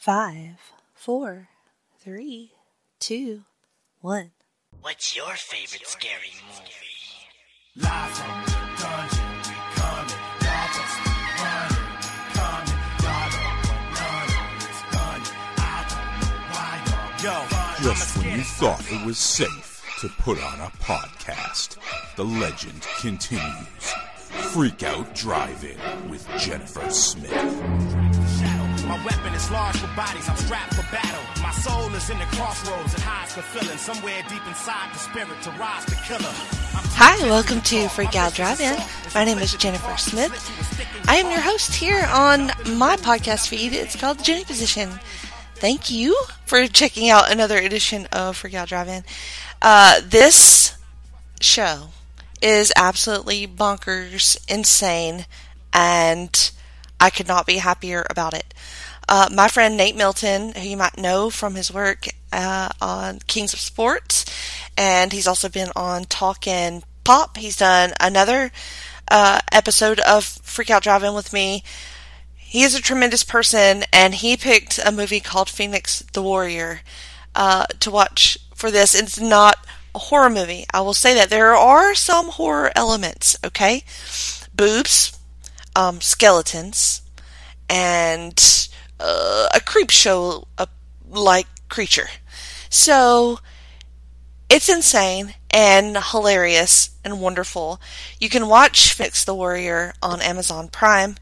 Five, four, three, two, one. What's your favorite scary movie? Live from the dungeon, we coming. Y'all just be running, coming. Y'all don't want none of this gunning. I don't know why y'all Yo, Just when you thought it was safe to put on a podcast, the legend continues. Freak Out Drive-In with Jennifer Smith. My weapon is large for bodies, I'm strapped for battle. My soul is in the crossroads and hides for feeling. Somewhere deep inside the spirit to rise the killer. Hi, welcome to Freak Out Drive-In. My name is Jennifer Smith. I am your host here on my podcast feed. It's called The Jenny Position. Thank you for checking out another edition of Freak Out Drive-In. Uh, this show is absolutely bonkers, insane, and I could not be happier about it. Uh, my friend Nate Milton, who you might know from his work uh, on Kings of Sports, and he's also been on Talkin' Pop. He's done another uh, episode of Freak Out Drive-In with me. He is a tremendous person, and he picked a movie called Phoenix the Warrior uh, to watch for this. It's not a horror movie. I will say that there are some horror elements. Okay, boobs, um, skeletons, and uh, a creep show like creature. So it's insane and hilarious and wonderful. You can watch Phoenix the Warrior on Amazon Prime.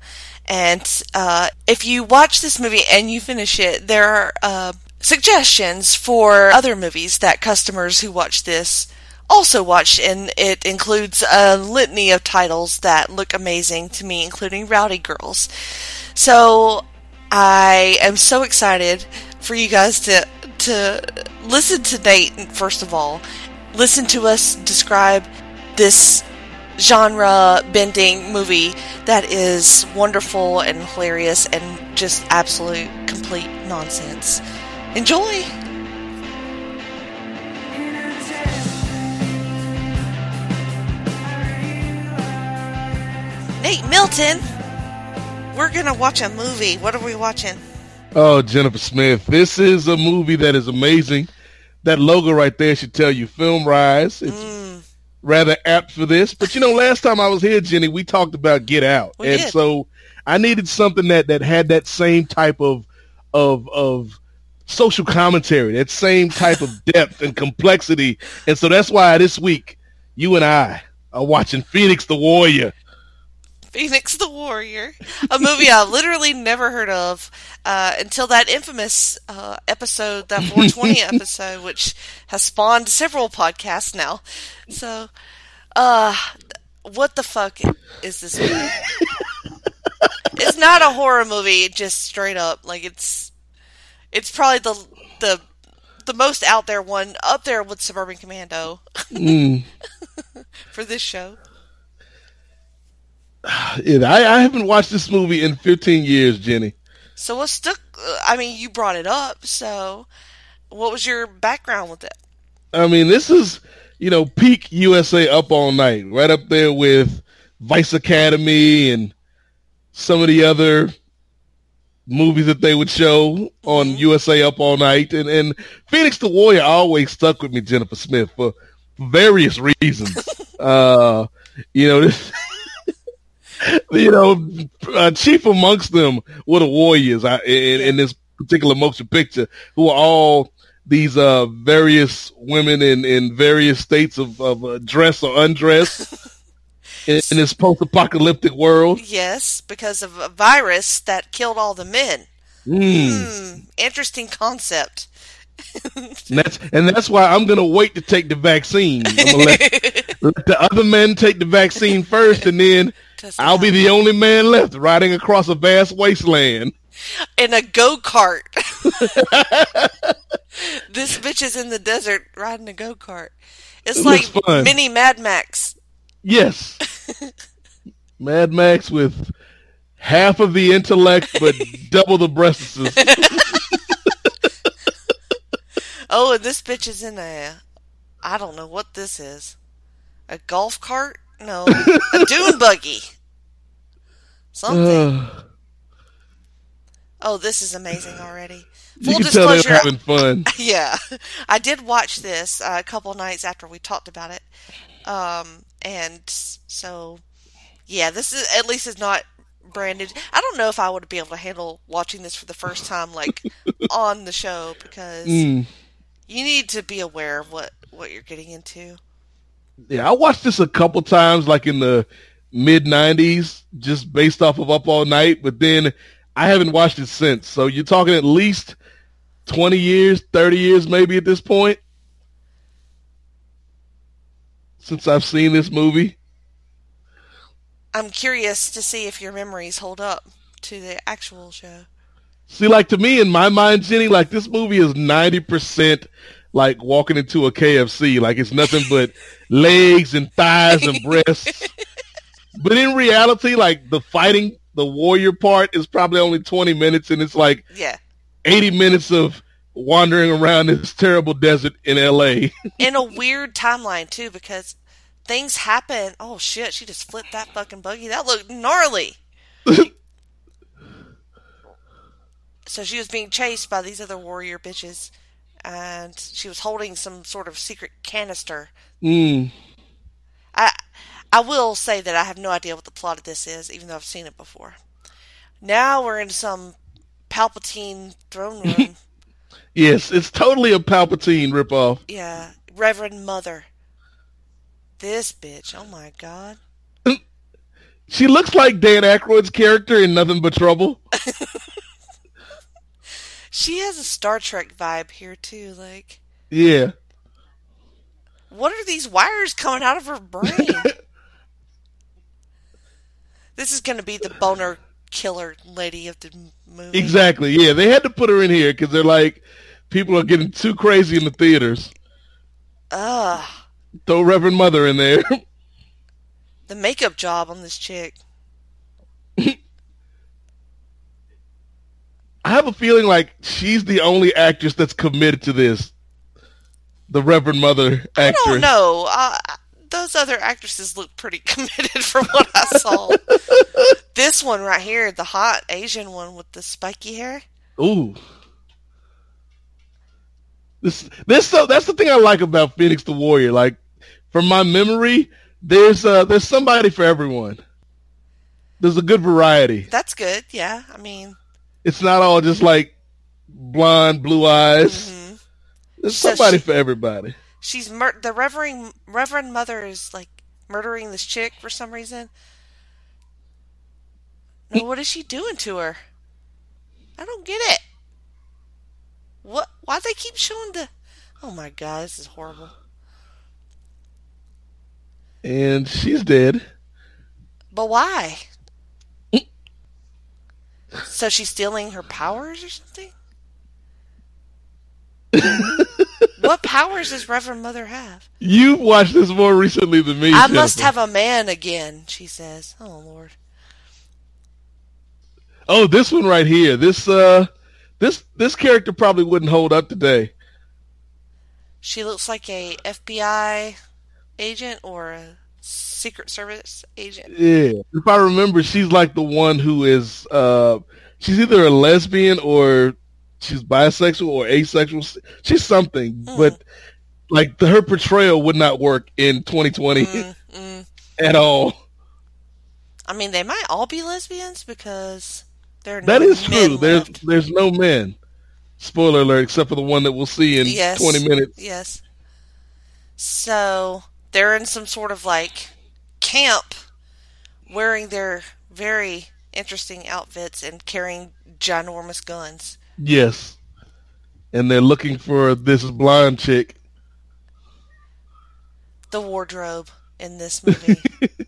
And uh, if you watch this movie and you finish it, there are uh, suggestions for other movies that customers who watch this also watch, and it includes a litany of titles that look amazing to me, including Rowdy Girls. So I am so excited for you guys to to listen to Nate first of all, listen to us describe this genre bending movie that is wonderful and hilarious and just absolute complete nonsense. Enjoy. Nate Milton, we're gonna watch a movie. What are we watching? Oh, Jennifer Smith, this is a movie that is amazing. That logo right there should tell you Film Rise. It's Mm. rather apt for this. But you know, last time I was here, Jenny, we talked about Get Out. We and did. so I needed something that, that had that same type of of of social commentary, that same type of depth and complexity. And so that's why this week you and I are watching Phoenix the Warrior. Phoenix the Warrior, a movie I literally never heard of uh, until that infamous uh, episode, that 420 episode, which has spawned several podcasts now. So, uh, what the fuck is this movie? it's not a horror movie, just straight up. Like it's, it's probably the the the most out there one, up there with Suburban Commando Mm. for this show. Yeah, I, I haven't watched this movie in 15 years, Jenny. So what's stuck? I mean, you brought it up. So, what was your background with it? I mean, this is, you know, peak USA Up All Night, right up there with Vice Academy and some of the other movies that they would show on USA Up All Night. And, and Phoenix the Warrior always stuck with me, Jennifer Smith, for various reasons. uh, you know, this, you know, uh, chief amongst them were the Warriors uh, in, in this particular motion picture, who are all these uh, various women in, in various states of, of uh, dress or undress in, in this post-apocalyptic world. Yes, because of a virus that killed all the men. Mm. Hmm, interesting concept. And that's and that's why I'm gonna wait to take the vaccine. Let, let the other men take the vaccine first, and then I'll be the only man left riding across a vast wasteland. in a go kart. this bitch is in the desert riding a go kart. It's It like mini Mad Max. Yes, Mad Max with half of the intellect but double the breasts. Oh, and this bitch is in a. I don't know what this is. A golf cart? No, a dune buggy. Something. Oh, this is amazing already. You Full can tell they're disclosure, having fun. yeah, I did watch this uh, a couple nights after we talked about it, um, and so yeah, this is at least is not branded. I don't know if I would be able to handle watching this for the first time, like on the show, because Mm. you need to be aware of what what you're getting into. Yeah, I watched this a couple times, like in the mid '90s, just based off of Up All Night. But then I haven't watched it since. So you're talking at least 20 years, 30 years, maybe at this point, since I've seen this movie. I'm curious to see if your memories hold up to the actual show. See, like to me, in my mind, Jenny, like this movie is 90% like walking into a KFC. Like it's nothing but legs and thighs and breasts. but in reality, like the fighting, the warrior part is probably only 20 minutes and it's like Yeah. 80 minutes of wandering around this terrible desert in LA. in a weird timeline too because things happen. Oh shit, she just flipped that fucking buggy. That looked gnarly. so she was being chased by these other warrior bitches and she was holding some sort of secret canister. mm. I I will say that I have no idea what the plot of this is, even though I've seen it before. Now we're in some Palpatine throne room. Yes, it's totally a Palpatine ripoff. yeah, Reverend Mother. This bitch, oh my god. She looks like Dan Aykroyd's character in Nothing But Trouble. She has a Star Trek vibe here too. Like, Yeah. what are these wires coming out of her brain? this is going to be the boner killer lady of the movie. Exactly. Yeah, they had to put her in here because they're like, people are getting too crazy in the theaters. Ugh, Throw Reverend Mother in there. the makeup job on this chick. I have a feeling like she's the only actress that's committed to this. The Reverend Mother actress. I don't know. Uh, those other actresses look pretty committed from what I saw. this one right here, the hot Asian one with the spiky hair. Ooh. This this so that's the thing I like about Phoenix the Warrior. Like from my memory, there's uh there's somebody for everyone. There's a good variety. That's good. Yeah, I mean, It's not all just like blonde, blue eyes. mhm. There's So somebody she- for everybody. she's mur- the Reverend Reverend Mother is like murdering this chick for some reason. No, what is she doing to her? I don't get it. What? Why do they keep showing the? Oh my god, this is horrible. And she's dead. But why? So she's stealing her powers or something? what powers does Reverend Mother have? You've watched this more recently than me. I must have a man again, she says. Oh Lord. Oh, this one right here. This uh this this character probably wouldn't hold up today. She looks like a FBI agent or a Secret Service agent. Yeah. If I remember, she's like the one who is uh she's either a lesbian or she's bisexual or asexual. She's something, Hmm. but like the, her portrayal would not work in 2020 Mm, mm. at all. I mean, they might all be lesbians because there are That no is true. There's left. there's no men. Spoiler alert, except for the one that we'll see in Yes. 20 minutes. Yes. So they're in some sort of like camp wearing their very interesting outfits and carrying ginormous guns. Yes. And they're looking for this blonde chick. The wardrobe in this movie.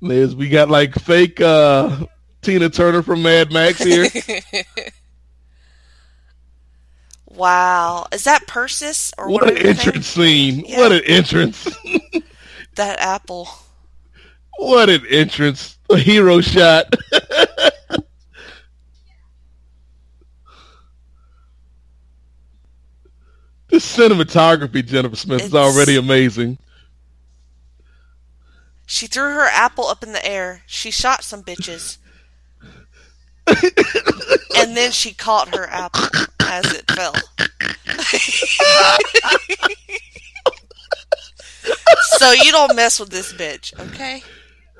There's we got like fake uh Tina Turner from Mad Max here. wow. Is that Persis or what an his name- entrance scene. Yeah. What an entrance. That apple. what an entrance. A hero shot. the cinematography, Jennifer Smith, is already amazing. She threw her apple up in the air. She shot some bitches. and then she caught her apple as it fell. so you don't mess with this bitch, okay?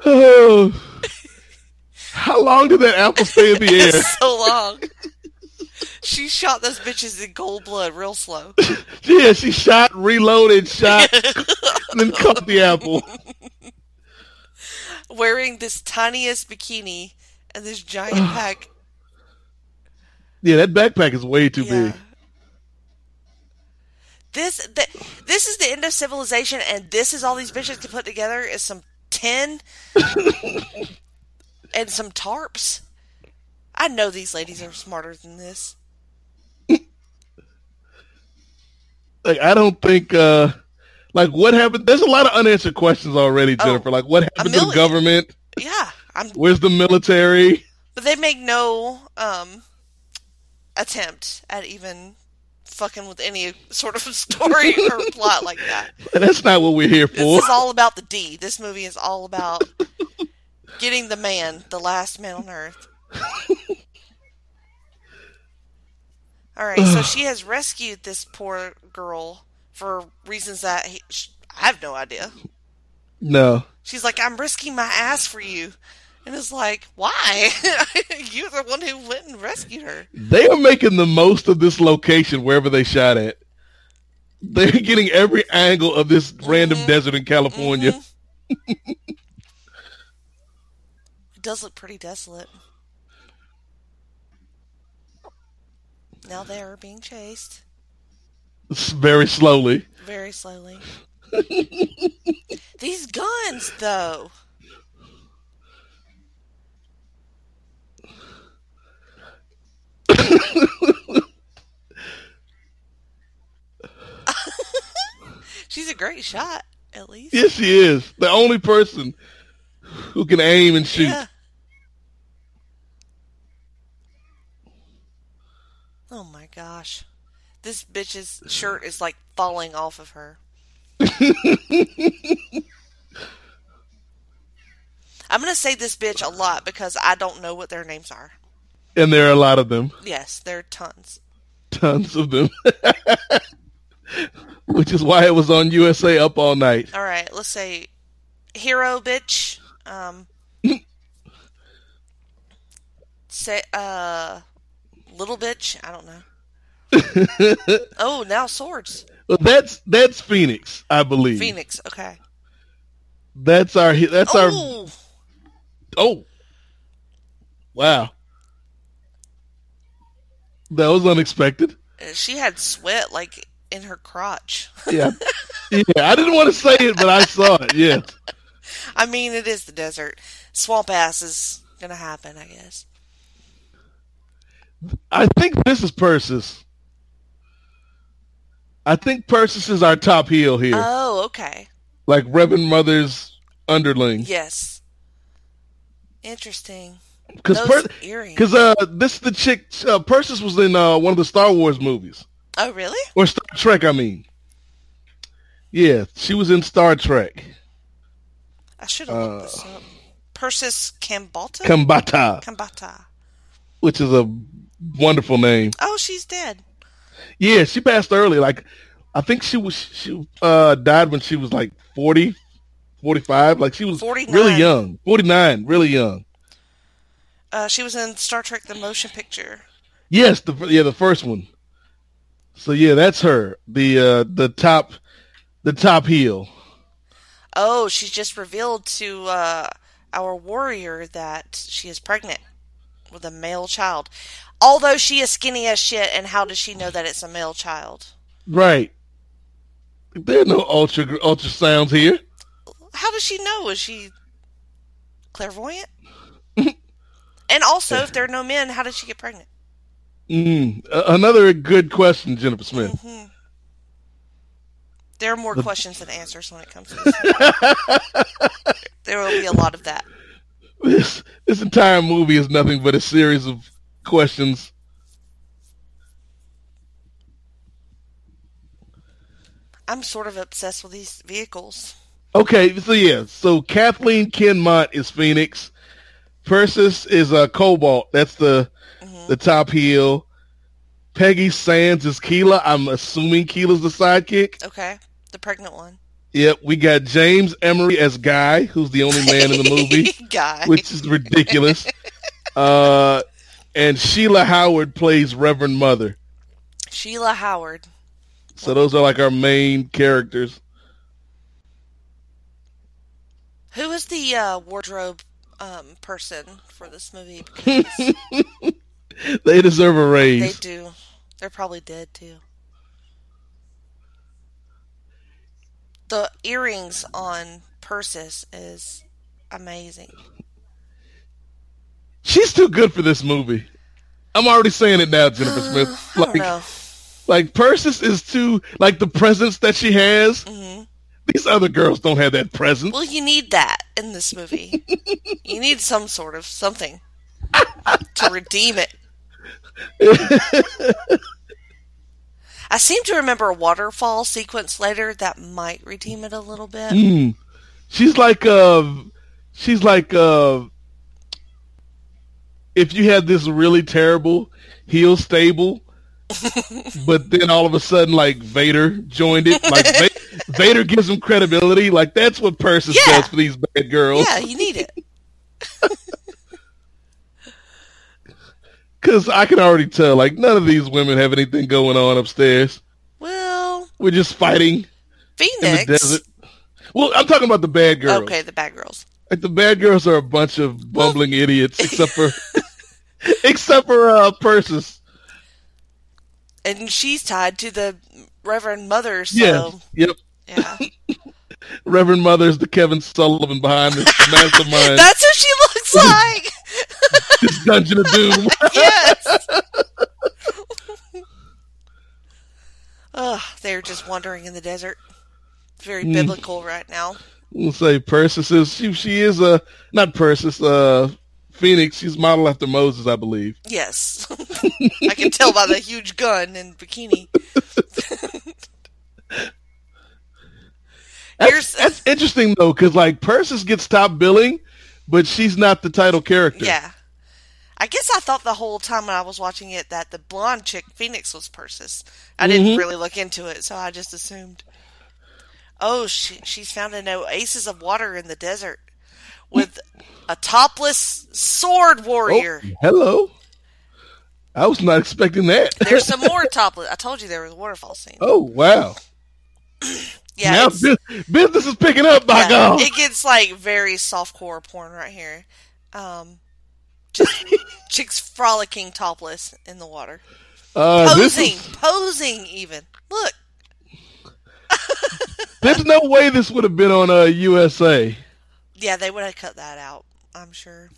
Oh. How long did that apple stay in the air? so long. She shot those bitches in cold blood real slow. Yeah, she shot, reloaded, shot, and then cut the apple. Wearing this tiniest bikini and this giant pack. Yeah, that backpack is way too Yeah. big. This th- this is the end of civilization, and this is all these bitches can put together is some tin and some tarps. I know these ladies are smarter than this. Like, I don't think, uh, like, what happened? There's a lot of unanswered questions already, Oh, Jennifer. like, what happened to the government? Yeah, I'm. Where's the military? But they make no um attempt at even fucking with any sort of story or plot like that. That's not what we're here for. This is all about the D. This movie is all about getting the man, the last man on earth. All right, so she has rescued this poor girl for reasons that he, sh I have no idea. No. She's like, "I'm risking my ass for you," and it's like, "Why? You're the one who went and rescued her." They are making the most of this location wherever they shot at. They're getting every angle of this random mm-hmm. desert in California. Mm-hmm. It does look pretty desolate. Now they are being chased Very slowly. very slowly. These guns, though. She's a great shot, at least. Yes, she is. The only person who can aim and shoot. Yeah. Oh my gosh. This bitch's shirt is like falling off of her. I'm going to say this bitch a lot because I don't know what their names are. And there are a lot of them. Yes, there are tons. Tons of them. Which is why it was on USA Up All Night. All right, let's say hero bitch. Um say uh little bitch, I don't know. oh, now swords. Well, that's that's Phoenix, I believe. Phoenix, okay. That's our that's our Oh, oh. Wow. That was unexpected. Uh, she had sweat like in her crotch. Yeah. yeah, I didn't want to say it, but I saw it. Yeah. I mean, it is the desert. Swamp ass is gonna happen, I guess. I think this is Persis. I think Persis is our top heel here. Oh, okay. like Reverend Mother's underling. Yes. Interesting. Because because uh, this the chick. Uh, Persis was in uh, one of the Star Wars movies Oh, really? or Star Trek. I mean, yeah, she was in Star Trek. I should have looked this up. Persis Khambatta? Khambatta, Khambatta. which is a wonderful name. Oh, she's dead. Yeah, she passed early. Like, I think she was she uh, died when she was like 40, 45. Like she was 49. really young, forty nine, really young. Uh, she was in Star Trek: The Motion Picture. Yes, the yeah the first one. So yeah, that's her. The uh, the top the top heel. Oh, she's just revealed to uh, our warrior that she is pregnant with a male child. Although she is skinny as shit, and how does she know that it's a male child? Right. There are no ultra ultrasounds here. How does she know? Is she clairvoyant? And also, if there are no men, how did she get pregnant? Mm, another good question, Jennifer Smith. There are more questions than answers when it comes to this. there will be a lot of that. This this entire movie is nothing but a series of questions. I'm sort of obsessed with these vehicles. Okay, so yeah, so Kathleen Kinmont is Phoenix. Persis is a Cobalt. That's the the top heel. Peggy Sands is Keela. I'm assuming Keela's the sidekick. Okay. The pregnant one. Yep, we got James Emery as Guy, who's the only man in the movie, Guy. which is ridiculous. Uh, and Sheila Howard plays Reverend Mother. Sheila Howard. So those are like our main characters. Who is the uh, wardrobe um, person for this movie? Because They deserve a raise. they do. They're probably dead too. The earrings on Persis is amazing. She's too good for this movie. I'm already saying it now, Jennifer Smith. I don't Like, know. like Persis is too like the presence that she has. hmm These other girls don't have that presence. Well, you need that in this movie. you need some sort of something to redeem it. I seem to remember a waterfall sequence later that might redeem it a little bit. Mm. She's like uh she's like uh if you had this really terrible heel stable but then all of a sudden like Vader joined it like Vader gives him credibility like that's what Persis Yeah. does for these bad girls Yeah, you need it. cuz I can already tell like none of these women have anything going on upstairs Well, we're just fighting in the Phoenix. desert well I'm talking about the bad girls Okay, the bad girls. Like the bad girls are a bunch of bumbling idiots, except for except for uh, Persis. And she's tied to the Reverend Mother, so Yes, yep. Yeah. Reverend Mother's the Kevin Sullivan behind this mastermind, That's who she looks like. this Dungeon of Doom. yes. Ugh, they're just wandering in the desert. It's very biblical right now. We'll say Persis is she. She is a not Persis. Uh, Phoenix. She's modeled after Moses, I believe. Yes. I can tell by the huge gun and bikini. That's, that's interesting though, because like Persis gets top billing, but she's not the title character. Yeah. I guess I thought the whole time when I was watching it that the blonde chick Phoenix was Persis. I didn't mm-hmm. really look into it, so I just assumed. Oh, she, she's found an oasis of water in the desert with a topless sword Oh, warrior. hello. I was not expecting that. There's some more topless. I told you there was a waterfall scene. oh wow. Yeah, business is picking up. By yeah, God. it gets like very softcore porn right here. Um, just chicks frolicking topless in the water, Uh, posing, is, posing even. Look, there's no way this would have been on uh, USA. yeah, they would have cut that out. I'm sure.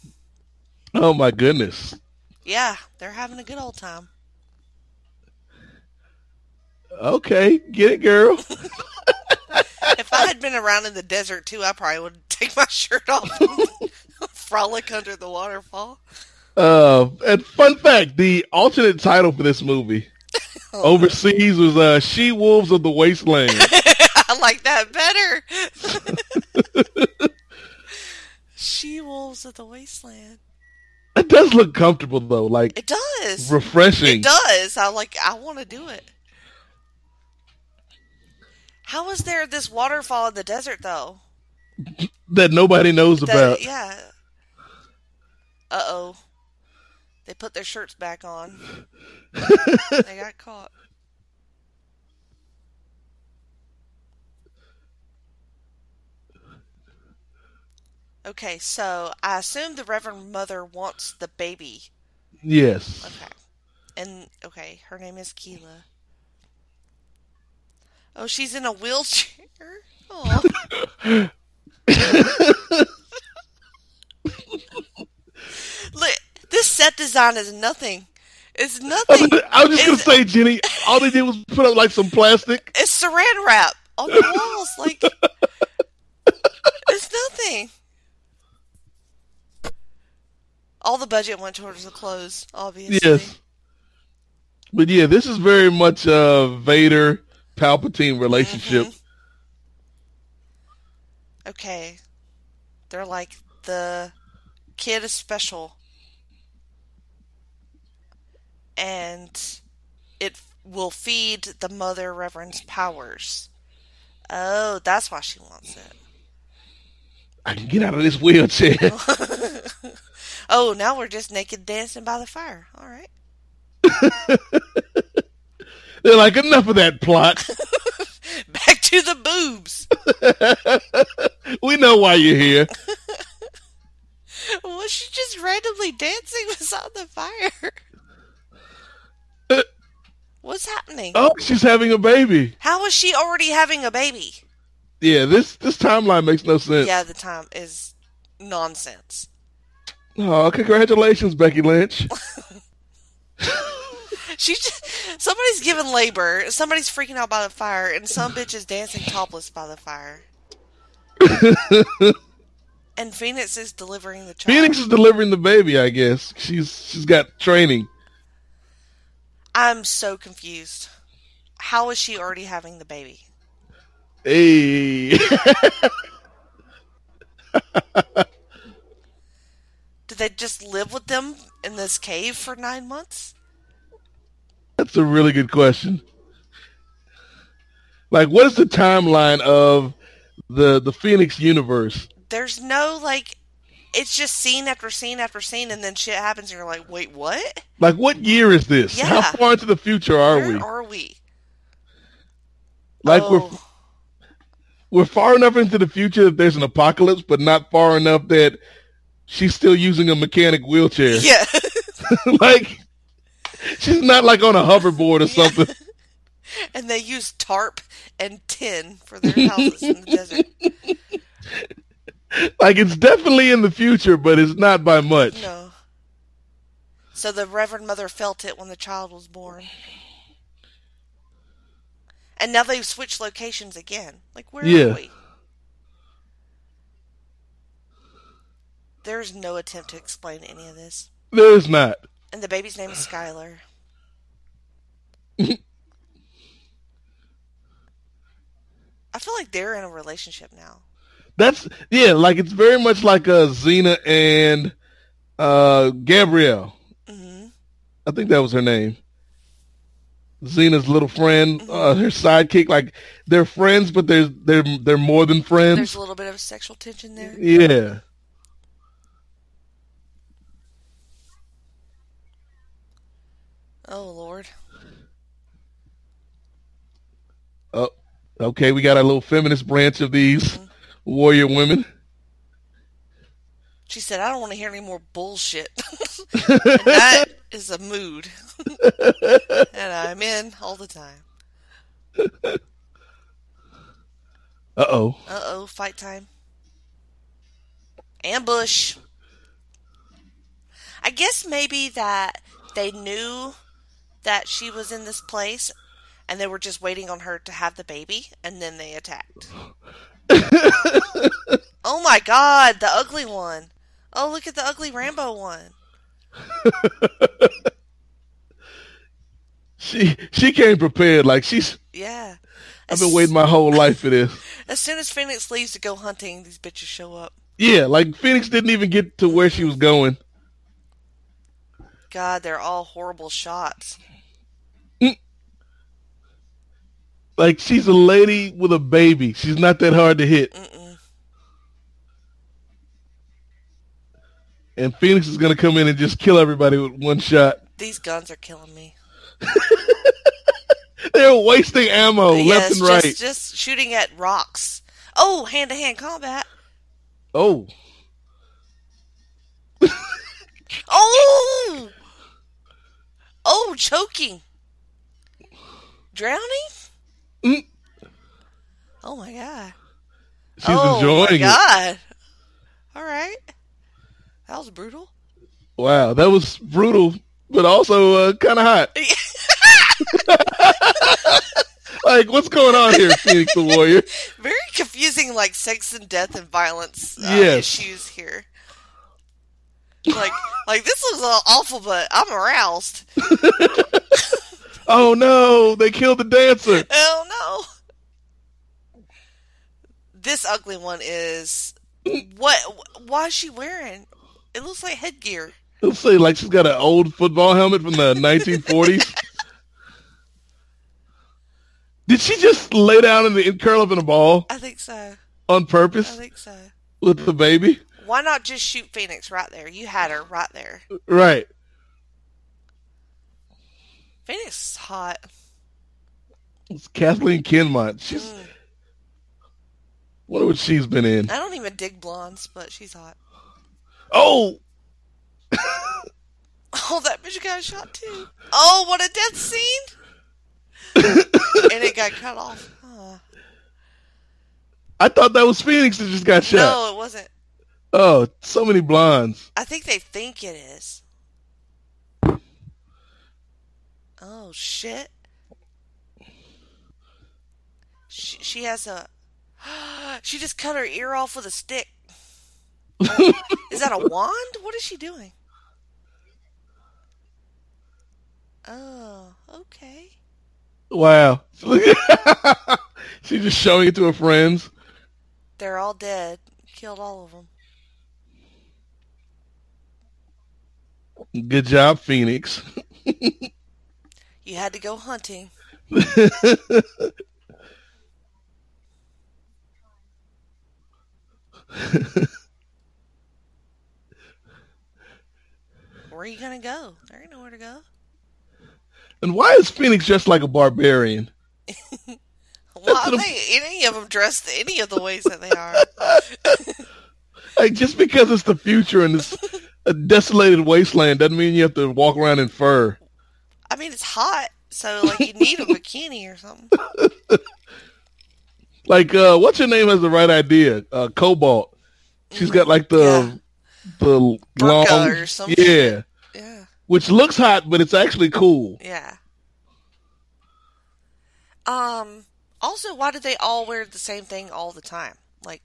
Oh my goodness. Yeah, they're having a good old time. Okay, get it, girl. If I had been around in the desert too, I probably would take my shirt off and frolic under the waterfall. Uh, and fun fact: the alternate title for this movie overseas was uh, "She Wolves of the Wasteland." I like that better. she wolves of the wasteland. it does look comfortable though, like It does. refreshing. It does. I like. I want to do it. How is there this waterfall in the desert though? That nobody knows That- about. yeah. Uh oh. They put their shirts back on. they got caught. Okay, so I assume the Reverend Mother wants the baby. Yes. Okay. And okay, her name is Keela. Oh, she's in a wheelchair. Oh. Look, this set design is nothing. It's nothing. I was just gonna say, Jenny, all they did was put up like some plastic. It's saran wrap on the walls. Like it's nothing. All the budget went towards the clothes, obviously. Yes. But yeah, this is very much a Vader Palpatine relationship. Mm-hmm. Okay. They're like the kid is special. And it will feed the mother reverend's powers. Oh, that's why she wants it. I can get out of this wheelchair. Oh, now we're just naked dancing by the fire. All right. They're like, enough of that plot. Back to the boobs. we know why you're here. Was she just randomly dancing beside the fire? Uh, What's happening? Oh, she's having a baby. How is she already having a baby? Yeah, this this timeline makes no sense. Yeah, the time is nonsense. Oh, congratulations, Becky Lynch. She just, somebody's giving labor, somebody's freaking out by the fire, and some bitch is dancing topless by the fire. and Phoenix is delivering the child. Phoenix is delivering the baby, I guess. She's she's got training. I'm so confused. How is she already having the baby? Hey. Did they just live with them in this cave for nine months? That's a really good question. Like what is the timeline of the the Phoenix universe? There's no like, it's just scene after scene after scene, and then shit happens, and you're like, wait, what? Like what year is this? How far into the future are Where we? are we? Like we're oh, we're far enough into the future that there's an apocalypse, but not far enough that she's still using a mechanic wheelchair. yeah. like she's not like on a hoverboard or something. and they use tarp and tin for their houses in the desert. Like it's definitely in the future, but it's not by much. No. So the Reverend Mother felt it when the child was born. And now they've switched locations again. Like, where Yeah. are we? There's no attempt to explain any of this. There's not. And the baby's name is Skylar. I feel like they're in a relationship now. That's yeah, like it's very much like uh Xena and uh Gabrielle. hmm I think that was her name. Xena's little friend, uh, her sidekick, like they're friends, but there's they're they're more than friends. There's a little bit of sexual tension there. Yeah. Oh, Lord. Oh, okay. We got a little feminist branch of these warrior women. She said, I don't want to hear any more bullshit. that is a mood. and I'm in all the time. Uh oh. Uh oh, fight time. Ambush. I guess maybe that they knew that she was in this place and they were just waiting on her to have the baby and then they attacked. oh my god, the ugly one. Oh, look at the ugly Rambo one. She she came prepared. Like she's. Yeah. I've been waiting my whole life for this. As soon as Phoenix leaves to go hunting, these bitches show up. Yeah, like Phoenix didn't even get to where she was going. God, they're all horrible shots. Like she's a lady with a baby. She's not that hard to hit. Mm-mm. And Phoenix is gonna come in and just kill everybody with one shot. These guns are killing me. They're wasting ammo left yes, and right. just, just shooting at rocks. Oh, hand to hand combat. Oh, Oh! Oh, choking. Drowning? Mm. Oh my god. she's oh enjoying my it. god. All right. That was brutal. Wow, that was brutal, but also uh, kind of hot. like, what's going on here, Phoenix the Warrior? Very confusing, like sex and death and violence uh, Yes. issues here. Like, like this all awful, but I'm aroused. Oh no, they killed the dancer. Oh no! This ugly one is what? Why is she wearing? It looks like headgear. Let's say like she's got an old football helmet from the 1940s. Did she just lay down in the and curl up in a ball I think so. on purpose? I think so. with the baby? Why not just shoot Phoenix right there? You had her right there. Right. Phoenix is hot. It's Kathleen Kinmont. She's Mm. wonder what she's been in. I don't even dig blondes, but she's hot. Oh, Oh, that bitch got shot too. Oh, what a death scene! and it got cut off. Huh. I thought that was Phoenix that just got shot. No, it wasn't. Oh, so many blondes. I think they think it is. Oh shit! She, she has a. She just cut her ear off with a stick. is that a wand? What is she doing? Oh, okay. Wow. She's just showing it to her friends. They're all dead. Killed all of them. Good job, Phoenix. You had to go hunting. Where are you gonna go? There ain't nowhere to go. And why is Phoenix dressed like a barbarian? Why the- they any of them dressed any of the ways that they are? Like just because it's the future and it's a desolated wasteland doesn't mean you have to walk around in fur. I mean, it's hot, so like you need a bikini or something. Like uh what's your name has the right idea? Uh Cobalt. She's got like the the Burqa long or some Yeah. Yeah, Which looks hot, but it's actually cool. yeah. Um. Also, why do they all wear the same thing all the time? Like,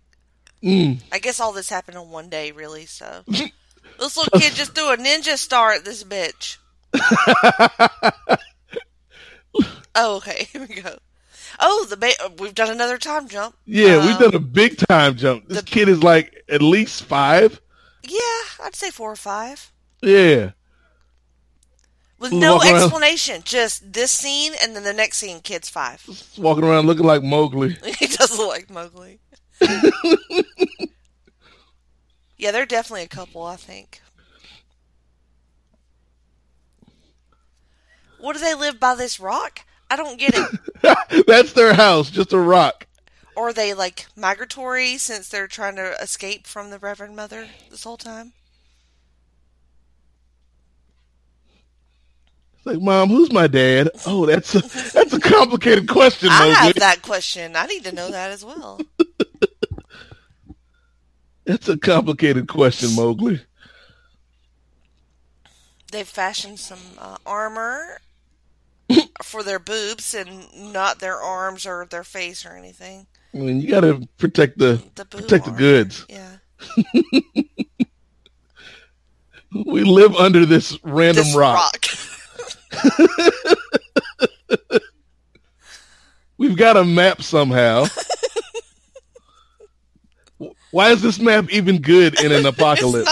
Mm. I guess all this happened in one day, really. So this little kid just threw a ninja star at this bitch. oh, okay. Here we go. Oh, the ba- we've done another time jump. Yeah, we've Um, done a big time jump. This the- kid is like at least five. Yeah, I'd say four or five. Yeah. With no Walk around. explanation, just this scene and then the next scene, kid's five. Walking around looking like Mowgli. he does look like Mowgli. yeah, they're definitely a couple, I think. What do they live by this rock? I don't get it. That's their house, just a rock. or are they like migratory since they're trying to escape from the Reverend Mother this whole time? It's like, Mom, who's my dad? Oh, that's a that's a complicated question, I Mowgli. have that question. I need to know that as well. That's a complicated question, Mowgli. They've fashioned some uh, armor for their boobs and not their arms or their face or anything. I mean, you got to protect the The protect the goods. Yeah. We live under this random This rock. We've got a map somehow. Why is this map even good in an apocalypse?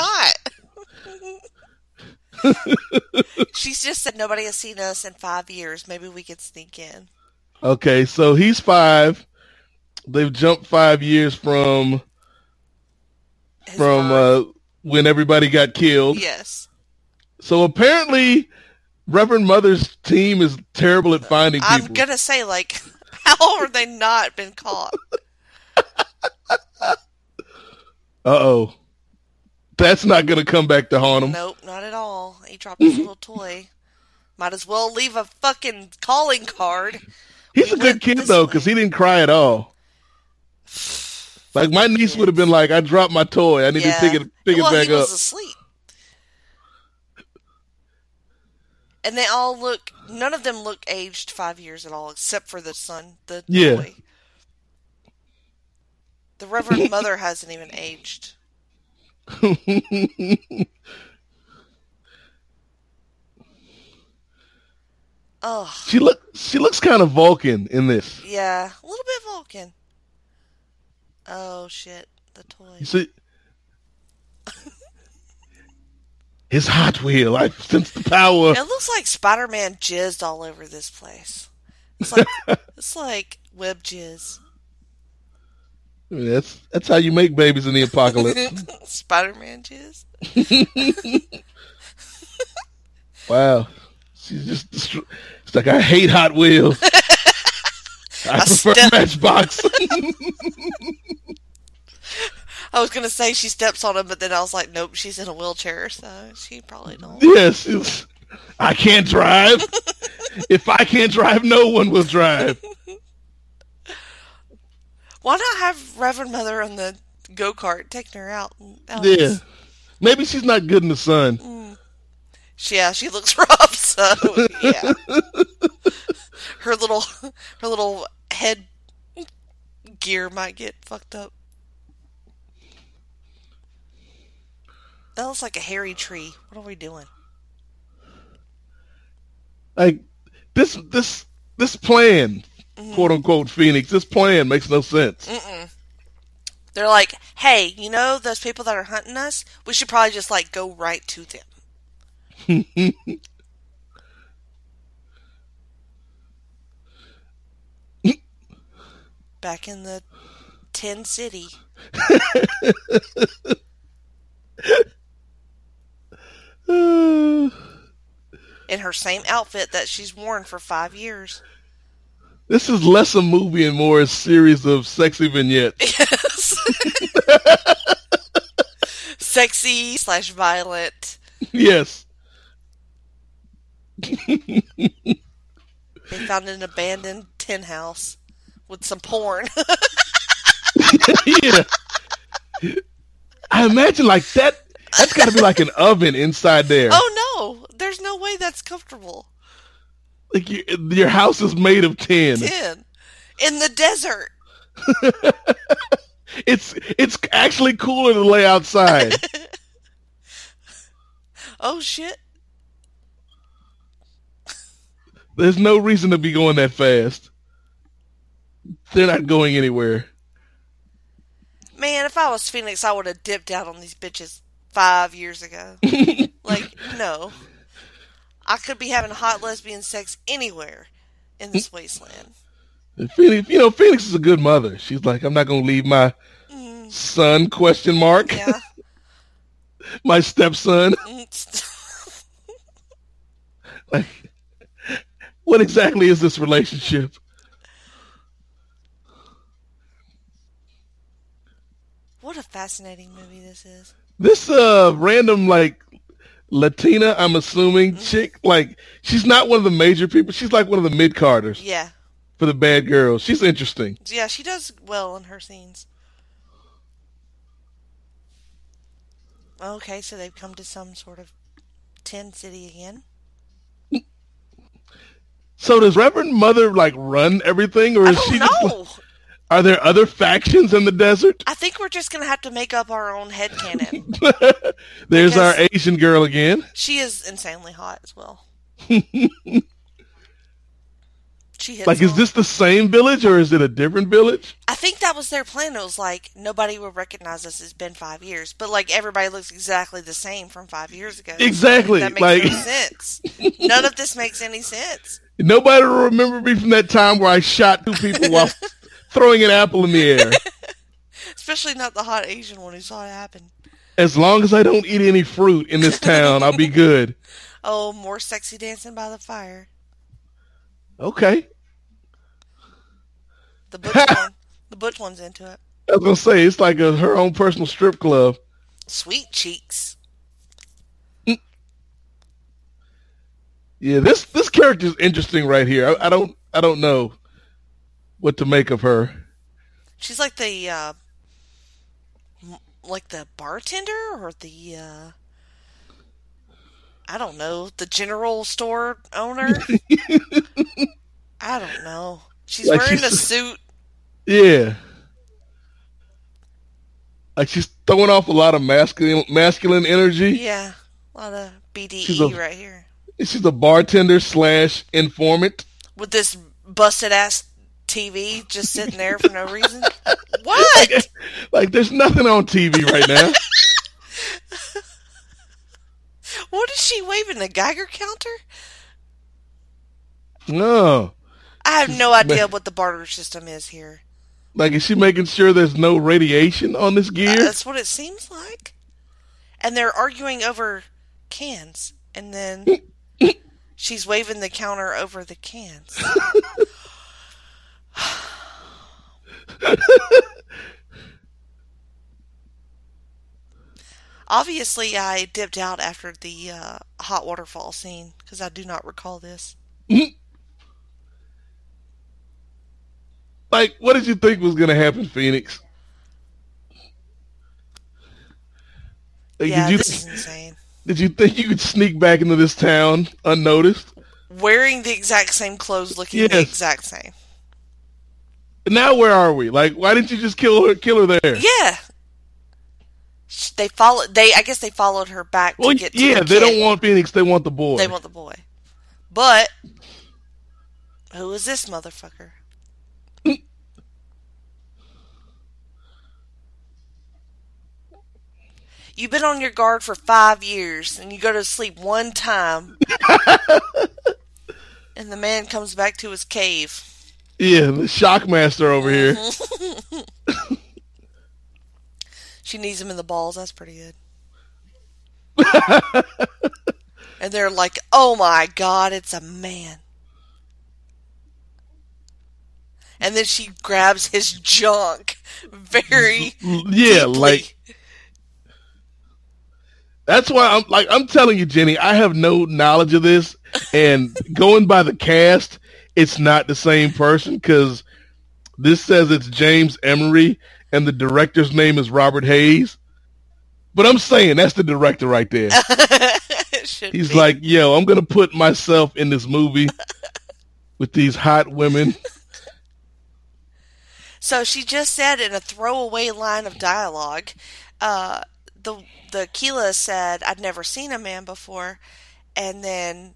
She's just said nobody has seen us in five years. Maybe we could sneak in. Okay, so he's five. They've jumped five years from His from uh, when everybody got killed. yes. So apparently, Reverend Mother's team is terrible at finding I'm people. gonna say like, how have they not been caught? Uh oh, that's not gonna come back to haunt him. Nope, not at all. He dropped his little toy. Might as well leave a fucking calling card. He's We a good kid though, because he didn't cry at all. Like my niece would have been like, "I dropped my toy. I need yeah. to pick it, pick well, it back he up." was asleep. And they all look. None of them look aged five years at all, except for the son, the Yeah. boy. The Reverend Mother hasn't even aged. Oh, She look, she looks kind of Vulcan in this. yeah, a little bit Vulcan. Oh shit, the toy. You see, his Hot Wheel. I sense the power. It looks like Spider Man jizzed all over this place. It's like it's like web jizz. I mean, that's that's how you make babies in the apocalypse. Spider Man jizz. wow, she's just destro- it's like I hate Hot Wheels. I, prefer step- Matchbox. I was gonna say she steps on him, but then I was like, nope, she's in a wheelchair, so she probably don't. yes, it's, I can't drive. if I can't drive, no one will drive. Why not have Reverend Mother on the go kart taking her out? That Yeah, maybe she's not good in the sun. She, yeah, she looks rough. So yeah, her little her little head gear might get fucked up. That looks like a hairy tree. What are we doing? Like this, this, this plan, Mm-hmm. quote unquote, Phoenix. This plan makes no sense. They're like, hey, you know those people that are hunting us? We should probably just like go right to them. Back in the Tin City. In her same outfit that she's worn for five years. This is less a movie and more a series of sexy vignettes. Yes. Sexy slash violent. yes. They found an abandoned tin house with some porn. yeah. I imagine like that. That's got to be like an oven inside there. oh no, there's no way that's comfortable. Like you, your house is made of tin. Tin. In the desert. It's it's actually cooler to lay outside. Oh shit. There's no reason to be going that fast. They're not going anywhere. Man, if I was Phoenix, I would have dipped out on these bitches five years ago. like, no. I could be having hot lesbian sex anywhere in this mm. wasteland. And Phoenix, you know, Phoenix is a good mother. She's like, I'm not going to leave my mm. son? Question mark. Yeah. my stepson. Mm. Like, what exactly is this relationship? what a fascinating movie this is. This uh random like Latina, I'm assuming mm-hmm. chick, like she's not one of the major people. She's like one of the mid carders Yeah. for the bad girls. She's interesting. Yeah, she does well in her scenes. Okay, so they've come to some sort of tin city again. So does Reverend Mother like run everything, or is she? Just, know. Are there other factions in the desert? I think we're just gonna have to make up our own head canon. There's our Asian girl again. she is insanely hot as well. she hits Like, is this the same village or is it a different village? I think that was their plan. It was like nobody will recognize us. It's been five years, but like everybody looks exactly the same from five years ago. Exactly, That makes like- no sense. None of this makes any sense. Nobody will remember me from that time where I shot two people while throwing an apple in the air. Especially not the hot Asian one who saw it happen. As long as I don't eat any fruit in this town, I'll be good. Oh, more sexy dancing by the fire. Okay. The butch one. The butch one's into it. I was gonna say it's like a, her own personal strip club. Sweet cheeks. Yeah, this this character is interesting right here. I, I don't I don't know what to make of her. She's like the uh like the bartender or the uh I don't know, the general store owner. I don't know. She's Like wearing she's a suit. Yeah. Like she's throwing off a lot of masculine masculine energy. Yeah, a lot of BDE a- right here She's a bartender slash informant. with this busted ass TV just sitting there for no reason. What? Like there's nothing on TV right now. What is she waving? A Geiger counter? No. I have no idea what the barter system is here. Like, is she making sure there's no radiation on this uh, gear? That's what it seems like. And they're arguing over cans, and then she's waving the counter over the cans. Obviously, I dipped out after the uh, hot waterfall scene because I do not recall this. like, what did you think was going to happen, Phoenix? Like, yeah, did you this is insane. did you think you could sneak back into this town unnoticed? Wearing the exact same clothes, looking the exact same. Now where are we? Like, why didn't you just kill her? Kill her there? Yeah. They followed. They, I guess, they followed her back to Well, get. To yeah, the they kid. don't want Phoenix. They want the boy. They want the boy. But who is this motherfucker? You've been on your guard for five years, and you go to sleep one time, and the man comes back to his cave. Yeah, the Shockmaster over here. She needs him in the balls. That's pretty good. and they're like, "Oh my god, it's a man." And then she grabs his junk very Yeah, deeply. like that's why I'm like I'm telling you, Jenny. I have no knowledge of this, and going by the cast, it's not the same person because this says it's James Emery, and the director's name is Robert Hayes. But I'm saying that's the director right there. He's be. like, yo, I'm gonna put myself in this movie with these hot women. So she just said in a throwaway line of dialogue, uh, the the Keela said, "I'd never seen a man before," and then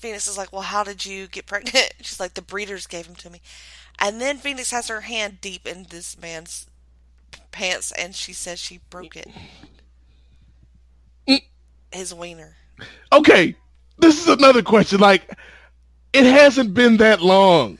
Phoenix is like, "Well, how did you get pregnant?" She's like, "The breeders gave him to me," and then Phoenix has her hand deep in this man's pants, and she says she broke it. His wiener. Okay, this is another question. Like, it hasn't been that long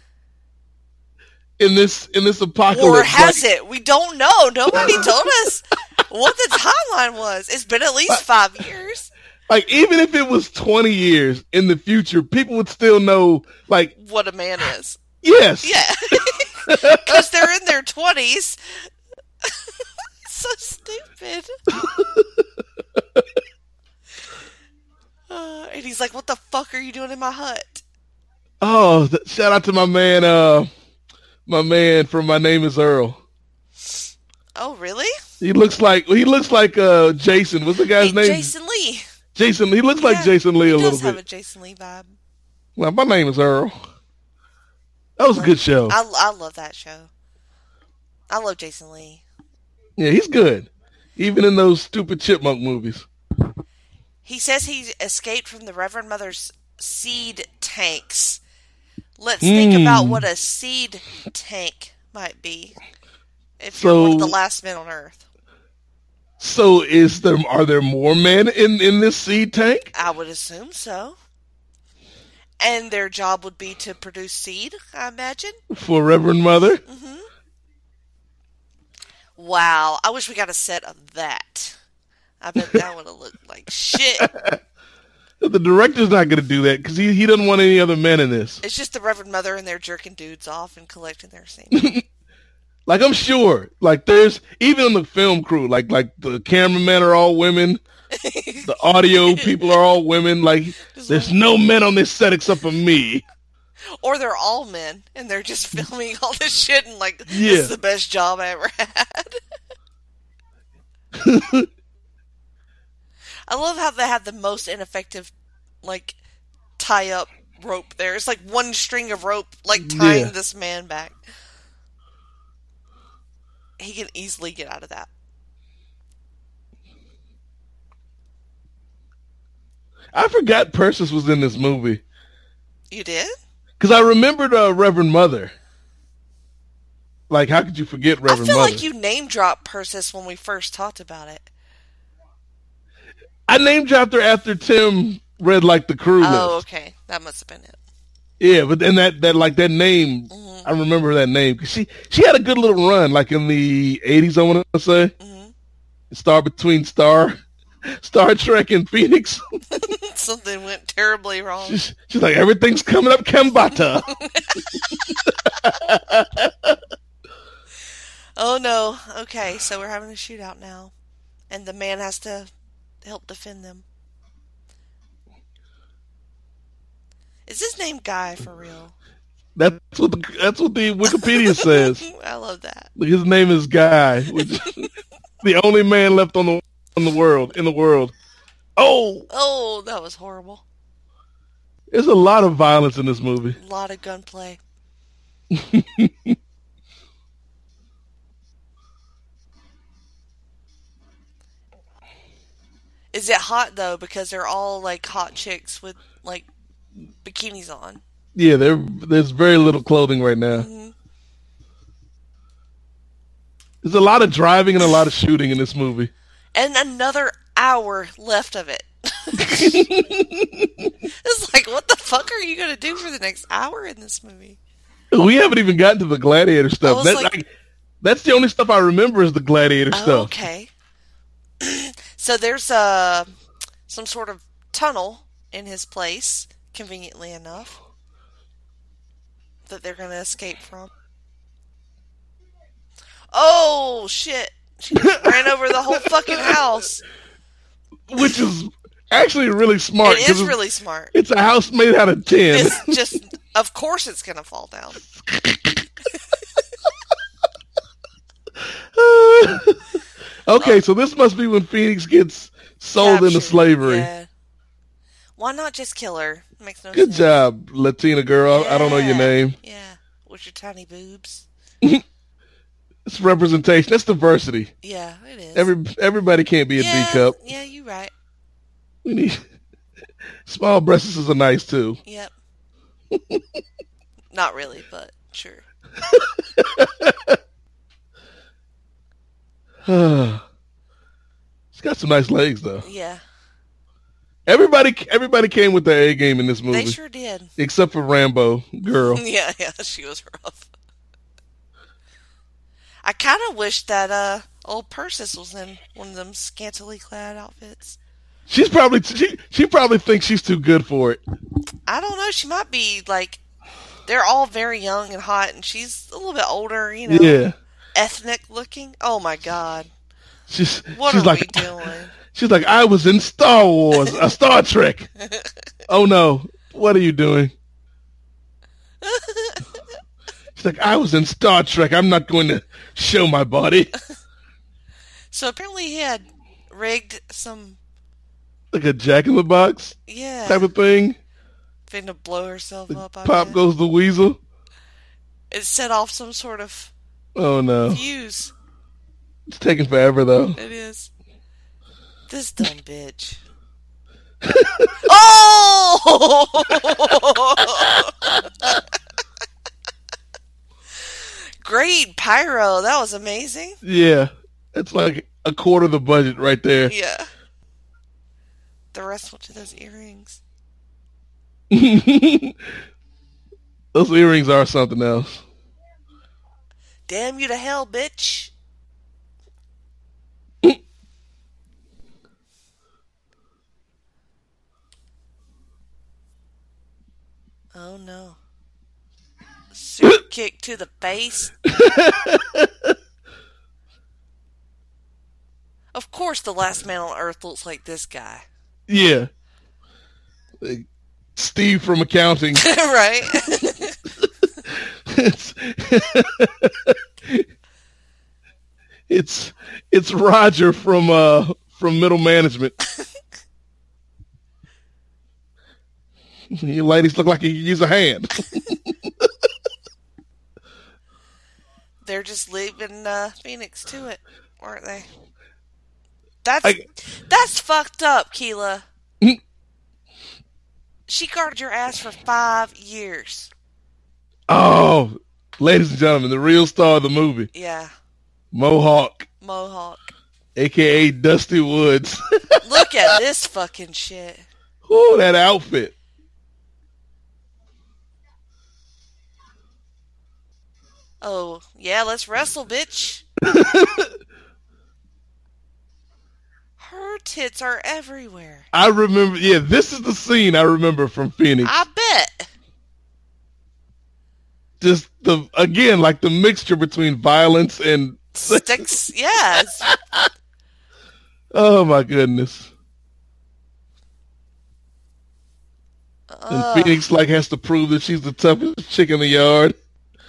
in this in this apocalypse. Or has Like, it? We don't know. Nobody told us what the timeline was. It's been at least five years. Like, even if it was 20 years in the future, people would still know. Like, What a man is. yes, Yeah. Because they're in their 20s. so stupid. Uh, and he's like, What the fuck are you doing in my hut? Oh, th- shout out to my man, uh, my man from My Name Is Earl. Oh, really? He looks like he looks like uh Jason. What's the guy's Hey, name? Jason Lee. Jason. He looks like Jason Lee a little does have bit. a Jason Lee vibe. Well, my name is Earl. That was a good show. I, I love that show. I love Jason Lee. Yeah, he's good. Even in those stupid chipmunk movies. He says he escaped from the Reverend Mother's seed tanks. Let's think Hmm. about what a seed tank might be. If So- you're one of the last men on Earth, So is there are there more men in in this seed tank? I would assume so. And their job would be to produce seed, I imagine. For Reverend Mother? Mm-hmm. Wow, I wish we got a set of that. I bet that would have looked like shit. The director's not going to do that because he, he doesn't want any other men in this. It's just the Reverend Mother and they're jerking dudes off and collecting their semen. Like I'm sure, like there's even in the film crew, like like the cameramen are all women, the audio people are all women. Like there's no men on this set except for me. or they're all men and they're just filming all this shit and like Yeah. this is the best job I ever had. I love how they have the most ineffective like tie up rope there. It's like one string of rope like tying Yeah. this man back. He can easily get out of that. I forgot Persis was in this movie You did? because I remembered uh, Reverend Mother. Like, how could you forget Reverend Mother? I feel Mother? like you name dropped Persis when we first talked about it. I named dropped her after Tim read like the crew Oh, list. okay. That must have been it. Yeah, but then that that like that name, Mm-hmm. I remember that name because she she had a good little run like in the eighties. I want to say, Mhm. Star between Star, Star Trek and Phoenix. Something went terribly wrong. she's, she's like everything's coming up Khambatta. Oh no. Okay, so we're having a shootout now. And the man has to help defend them. Is his name Guy for real? that's what the, that's what the Wikipedia says. I love that. His name is Guy, the only man left on the on the world in the world. Oh, Oh, that was horrible. there's a lot of violence in this movie. A lot of gunplay. Is it hot though? Because they're all like hot chicks with like bikinis on. Yeah, there there's very little clothing right now. Mhm. There's a lot of driving and a lot of shooting in this movie. And another hour left of it. it's like, what the fuck are you gonna do for the next hour in this movie? We haven't even gotten to the gladiator stuff. That, like- like, that's the only stuff I remember is the gladiator Oh, stuff. okay. so there's uh, some sort of tunnel in his place, conveniently enough, that they're going to escape from. Oh, shit. She ran over the whole fucking house. Which is actually really smart. It is really smart. It's a house made out of tin. It's just, of course it's going to fall down. okay, so this must be when Phoenix gets sold into slavery. Yeah. Why not just kill her? Makes no Good sense. job, Latina girl. I don't know your name. Yeah. With your tiny boobs. It's representation. That's diversity. Yeah, it is. Every everybody can't be a D yeah, cup. Yeah, you're right. We need small breasts are nice too. Yep. Not really, but sure. She's got some nice legs though. Yeah, Everybody everybody came with their A game in this movie, they sure did. except for Rambo girl. Yeah, yeah, she was rough. I kind of wish that uh old Persis was in one of them scantily clad outfits. She's probably she she probably thinks she's too good for it. I don't know. She might be like. They're all very young and hot, and she's a little bit older. You know, Yeah. ethnic looking. Oh my god, She's what she's are like we doing? She's like I was in Star Wars, a Star Trek. oh no, what are you doing? She's like I was in Star Trek. I'm not going to show my body So apparently he had rigged some, like a Jack in the Box yeah, type of thing. Thing to blow herself up. I Pop guess. goes the weasel. It set off some sort of Oh no, fuse. it's taking forever though. It is. This dumb bitch. oh! Great pyro. That was amazing. Yeah, it's like a quarter of the budget right there. Yeah. The rest went to those earrings. Those earrings are something else. Damn you to hell, bitch. Oh no. Super kick to the face. of course, the last man on earth looks like this guy. Yeah. Like Steve from accounting. right? it's, it's it's Roger from uh from middle management. you ladies look like you use a hand. They're just leaving uh, Phoenix to it, aren't they? That's I- that's fucked up, Keela. Mm. she guarded your ass for five years. Oh, ladies and gentlemen, the real star of the movie, Yeah, Mohawk, Mohawk. aka Dusty Woods. Look at this fucking shit. Ooh, that outfit. Oh, yeah, let's wrestle, bitch. Her tits are everywhere. I remember. Yeah, this is the scene I remember from Phoenix. I bet. Just the again, like the mixture between violence and. Sticks, yes. Oh my goodness. And Phoenix like has to prove that she's the toughest chick in the yard.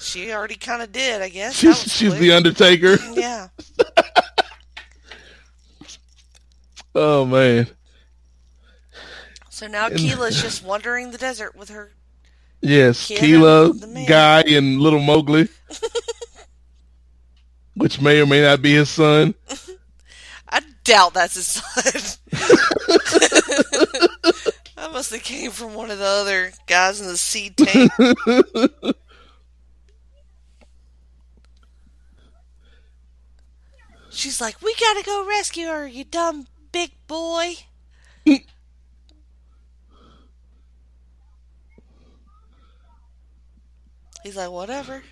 She already kind of did, I guess. She's she's the Undertaker. Yeah. Oh man. So now Keela's just wandering the desert with her. Yes, Keela, and the man. Guy, and Little Mowgli, which may or may not be his son. I doubt that's his son. that must have came from one of the other guys in the seed tank. She's like, "We gotta go rescue her, you dumb big boy." He's like, "Whatever."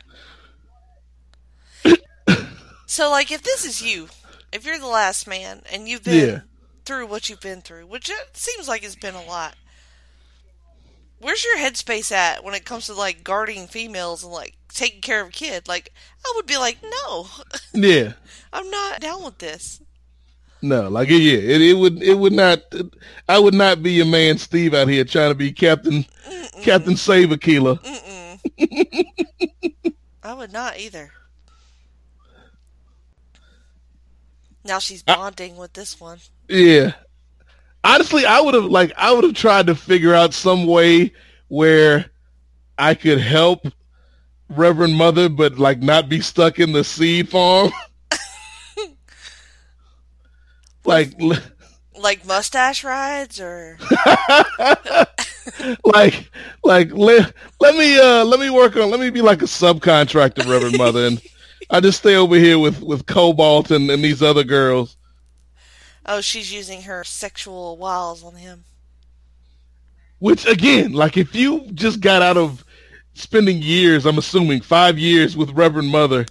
so, like, if this is you, if you're the last man and you've been Yeah. through what you've been through, which it seems like it's been a lot. Where's your headspace at when it comes to like guarding females and like taking care of a kid? Like, I would be like, no, Yeah. I'm not down with this. No, like yeah, it, it would it would not. I would not be your man Steve out here trying to be Captain Captain Save a Keela. I would not either. Now she's bonding with this one. Yeah. Honestly, I would have like I would have tried to figure out some way where I could help Reverend Mother, but like not be stuck in the seed farm. like, Like mustache rides or like, like let let me uh let me work on let me be like a subcontractor, Reverend Mother, and I just stay over here with with Cobalt and, and these other girls. Oh, she's using her sexual wiles on him. Which again, like if you just got out of spending years, I'm assuming five years with Reverend Mother,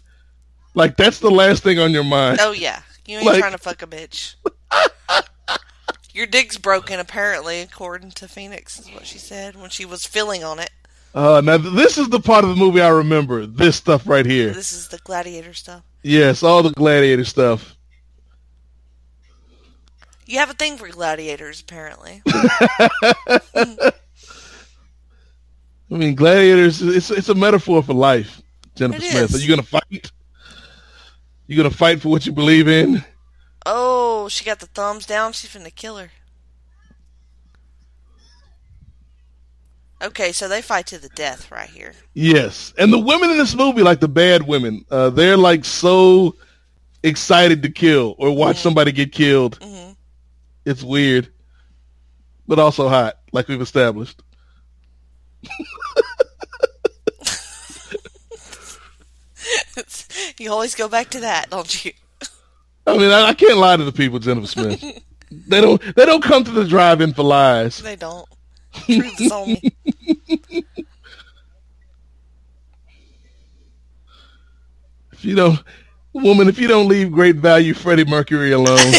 like that's the last thing on your mind. Oh yeah, you ain't Like- trying to fuck a bitch. Your dick's broken, apparently, according to Phoenix, is what she said when she was filling on it. Uh, now this is the part of the movie I remember. This stuff right here. This is the gladiator stuff. Yes, all the gladiator stuff. You have a thing for gladiators, apparently. I mean, gladiators. It's it's a metaphor for life. Jennifer It Smith. is. Are you gonna fight? You gonna fight for what you believe in? Oh, she got the thumbs down. She's finna kill her. Okay, so they fight to the death right here. Yes. And the women in this movie, like the bad women, uh, they're like so excited to kill or watch somebody get killed. Mhm. It's weird, but also hot, like we've established. you always go back to that, don't you? I mean, I, I can't lie to the people, Jennifer Smith. they don't. They don't come to the drive-in for lies. They don't. Truth is on me. If you don't, woman, if you don't leave great value Freddie Mercury alone,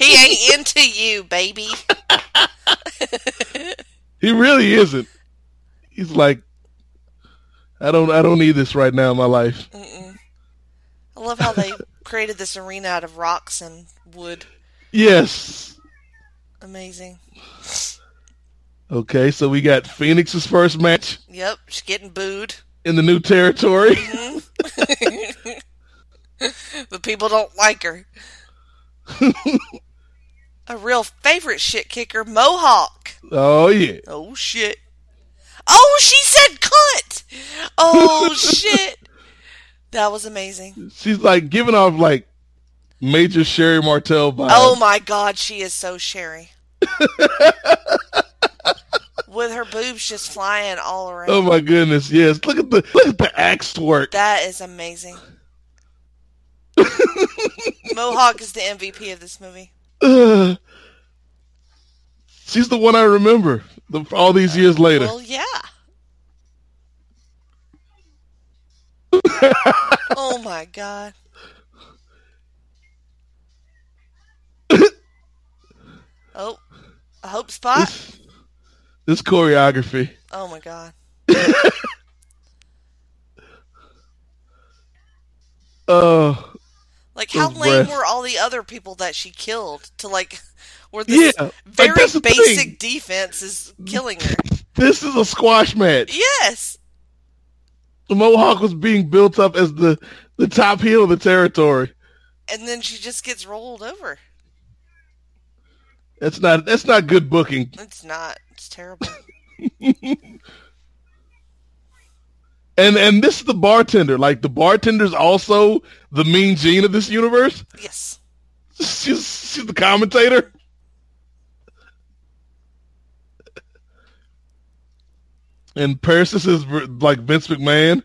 He ain't into you, baby. he really isn't. He's like, I don't. I don't need this right now in my life. I love how they created this arena out of rocks and wood. Yes. Amazing. Okay, so we got Phoenix's first match Yep, she's getting booed. in the new territory. Mm-hmm. The people don't like her. A real favorite shit kicker, Mohawk. oh yeah. Oh shit. Oh, she said cunt. Oh shit. That was amazing. She's like giving off like major Sherri Martel vibes. Oh my god, she is so Sherri. With her boobs just flying all around. Oh my goodness, yes. Look at the look at the axe work. That is amazing. Mohawk is the MVP of this movie. She's the one I remember the, all these years later. Well, yeah. oh my god. Oh, a hope spot. This choreography. Oh my god. Uh, Like how lame were all the other people that she killed to like where this Yeah, very the basic defense is killing her. this is a squash match. Yes. The Mohawk was being built up as the, the top heel of the territory. And then she just gets rolled over. That's not that's not good booking. It's not. It's terrible. And and this is the bartender. Like the bartender's also the mean gene of this universe. yes. She's she's the commentator. And Persis is like Vince McMahon.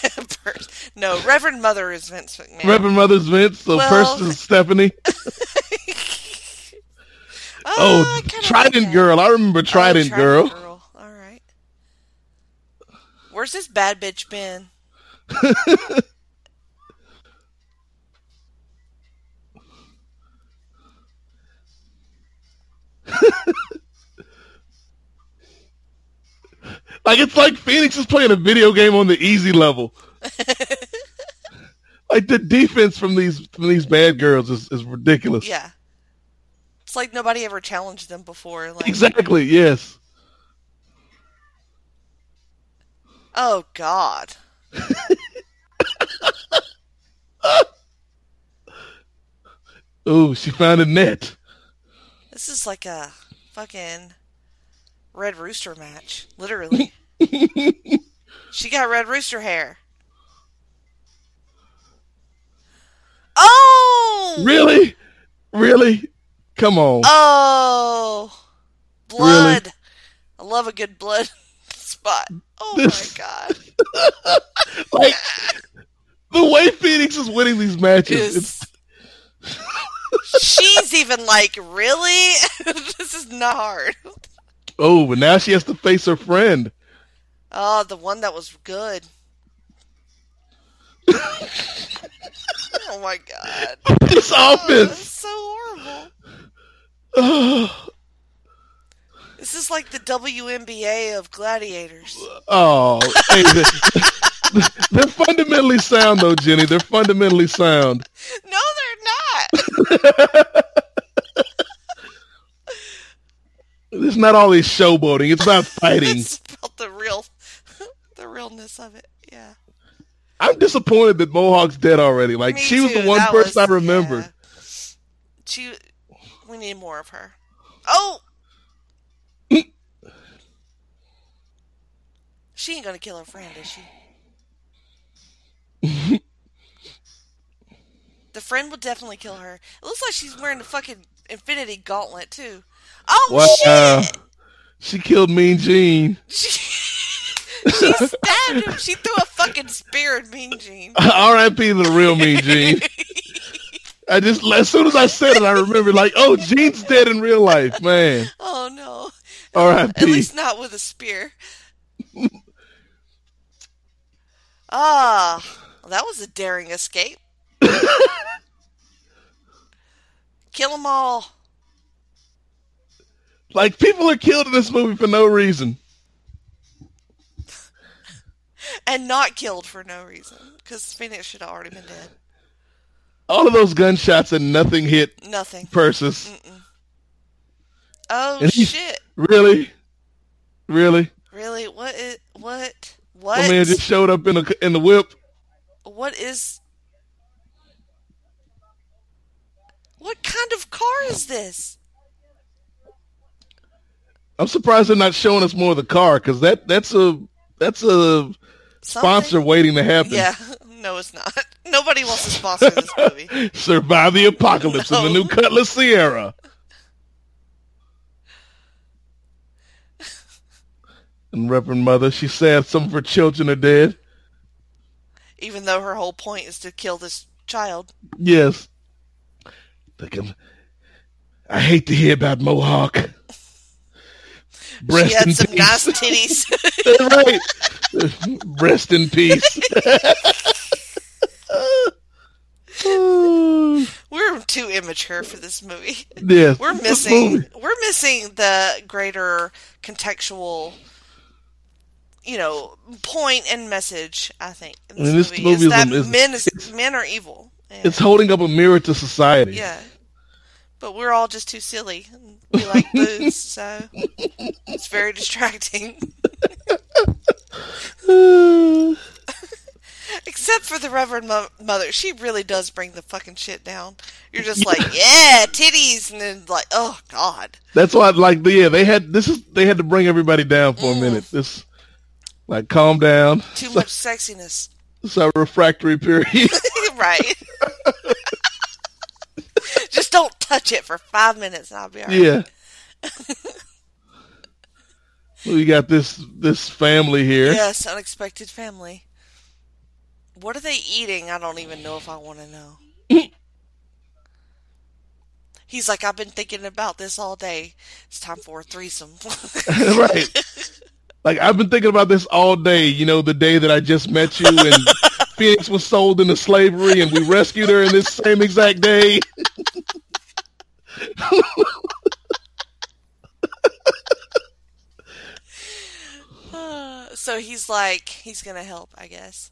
no, Reverend Mother is Vince McMahon. Reverend Mother's Vince, so Well- Persis is Stephanie. oh, Oh, Trident like. Girl. I remember Oh, Trident, Girl. Where's this bad bitch been? Like it's like Phoenix is playing a video game on the easy level. like the defense from these from these bad girls is, is ridiculous. Yeah. It's like nobody ever challenged them before. Like, Exactly, yes. Oh God. oh, she found a net. This is like a fucking Red Rooster match, literally. she got Red Rooster hair. Oh! Really? Really? Come on. Oh! Blood. I love a good blood spot. Oh my god. like the way Phoenix is winning these matches, it's Is she's even like, really? this is not hard. oh, but now she has to face her friend. Oh, the one that was good. oh my god. This oh, That's offense. so horrible. This is like the WNBA of gladiators. oh hey, they're, they're fundamentally sound though, Jenny. They're fundamentally sound. No, they're not. It's not all this showboating. It's about fighting. it's about the real, the realness of it. Yeah. I'm disappointed that Mohawk's dead already. Like Me she was the one That person was- I remembered. yeah. She. We need more of her. Oh. She ain't gonna kill her friend, is she? the friend would definitely kill her. It looks like she's wearing a fucking Infinity Gauntlet too. Oh Wow. shit! She killed Mean Gene. She, she stabbed him. She threw a fucking spear at Mean Gene. R.I.P. to the real Mean Gene. I just as soon as I said it, I remember like, oh, Gene's dead in real life, man. Oh no! R.I.P. At least not with a spear. Ah, well, that was a daring escape. Kill them all. Like people are killed in this movie for no reason. And not killed for no reason. Because Phoenix should have already been dead. All of those gunshots and nothing hit Nothing. Persis. Oh And he's- shit. Really, really. Really? What is what? What? My man just showed up in the in the whip. what is What kind of car is this? I'm surprised they're not showing us more of the car because that that's a that's a sponsor waiting to happen. Yeah. No, it's not. Nobody wants to sponsor this movie. Survive the apocalypse in the new Cutlass Ciera. And Reverend Mother, she said some of her children are dead. Even though her whole point is to kill this child. Yes. Thinking, I hate to hear about Mohawk. Breast she had in some peace. nice titties. right. Breast in peace. We're too immature for this movie. yes. We're missing movie. we're missing the greater contextual you know, point and message, I think. In this, I mean, this movie, movie is that is- men is, men are evil. And- It's holding up a mirror to society. yeah. But we're all just too silly. We like booze, so it's very distracting. Except for the Reverend Mo- Mother, she really does bring the fucking shit down. You're just like, yeah, titties, and then like, oh god, That's why, like, yeah, they had this is they had to bring everybody down for a Mm. minute. This, like, calm down. too much sexiness, It's a refractory period. right? just don't touch it for five minutes, and I'll be alright. yeah. we got this this family here. Yes, unexpected family. What are they eating? I don't even know if I want to know. He's like, I've been thinking about this all day. It's time for a threesome. right. Like I've been thinking about this all day. You know, the day that I just met you and Phoenix was sold into slavery and we rescued her in this same exact day. so he's like, he's gonna help, I guess.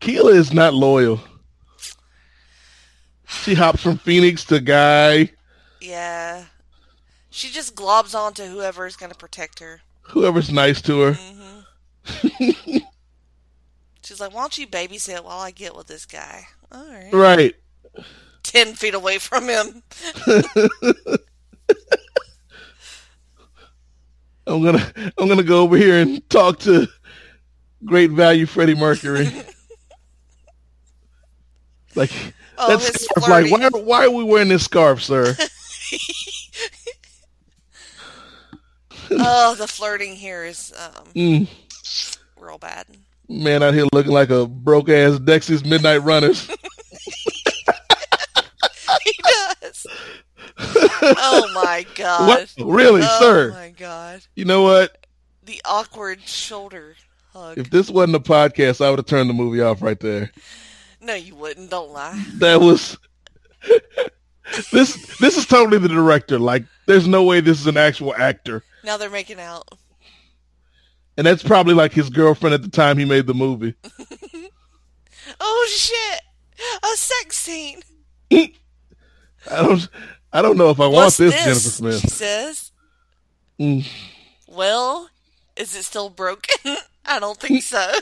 Keela is not loyal. She hops from Phoenix to Guy, Yeah. She just globs onto whoever is gonna protect her. whoever's nice to her. Mm-hmm. She's like, why don't you babysit while I get with this guy? All right. Right. Ten feet away from him. I'm gonna I'm gonna go over here and talk to great value Freddie Mercury. like Oh, that his scarf, like why why are we wearing this scarf, sir? Oh, the flirting here is um, Mm. real bad. Man out here looking like a broke ass Dexys Midnight Runners. He does. oh my god. what? Really, oh sir? my god. You know what? The awkward shoulder hug. If this wasn't a podcast, I would have turned the movie off right there. No, you wouldn't. Don't lie. That was this. This is totally the director. Like, there's no way this is an actual actor, Now they're making out. and that's probably like his girlfriend at the time he made the movie. Oh shit! A sex scene. I don't. I don't know if I want this, this? Jennifer She Smith. says. Mm. Well, is it still broken? I don't think so.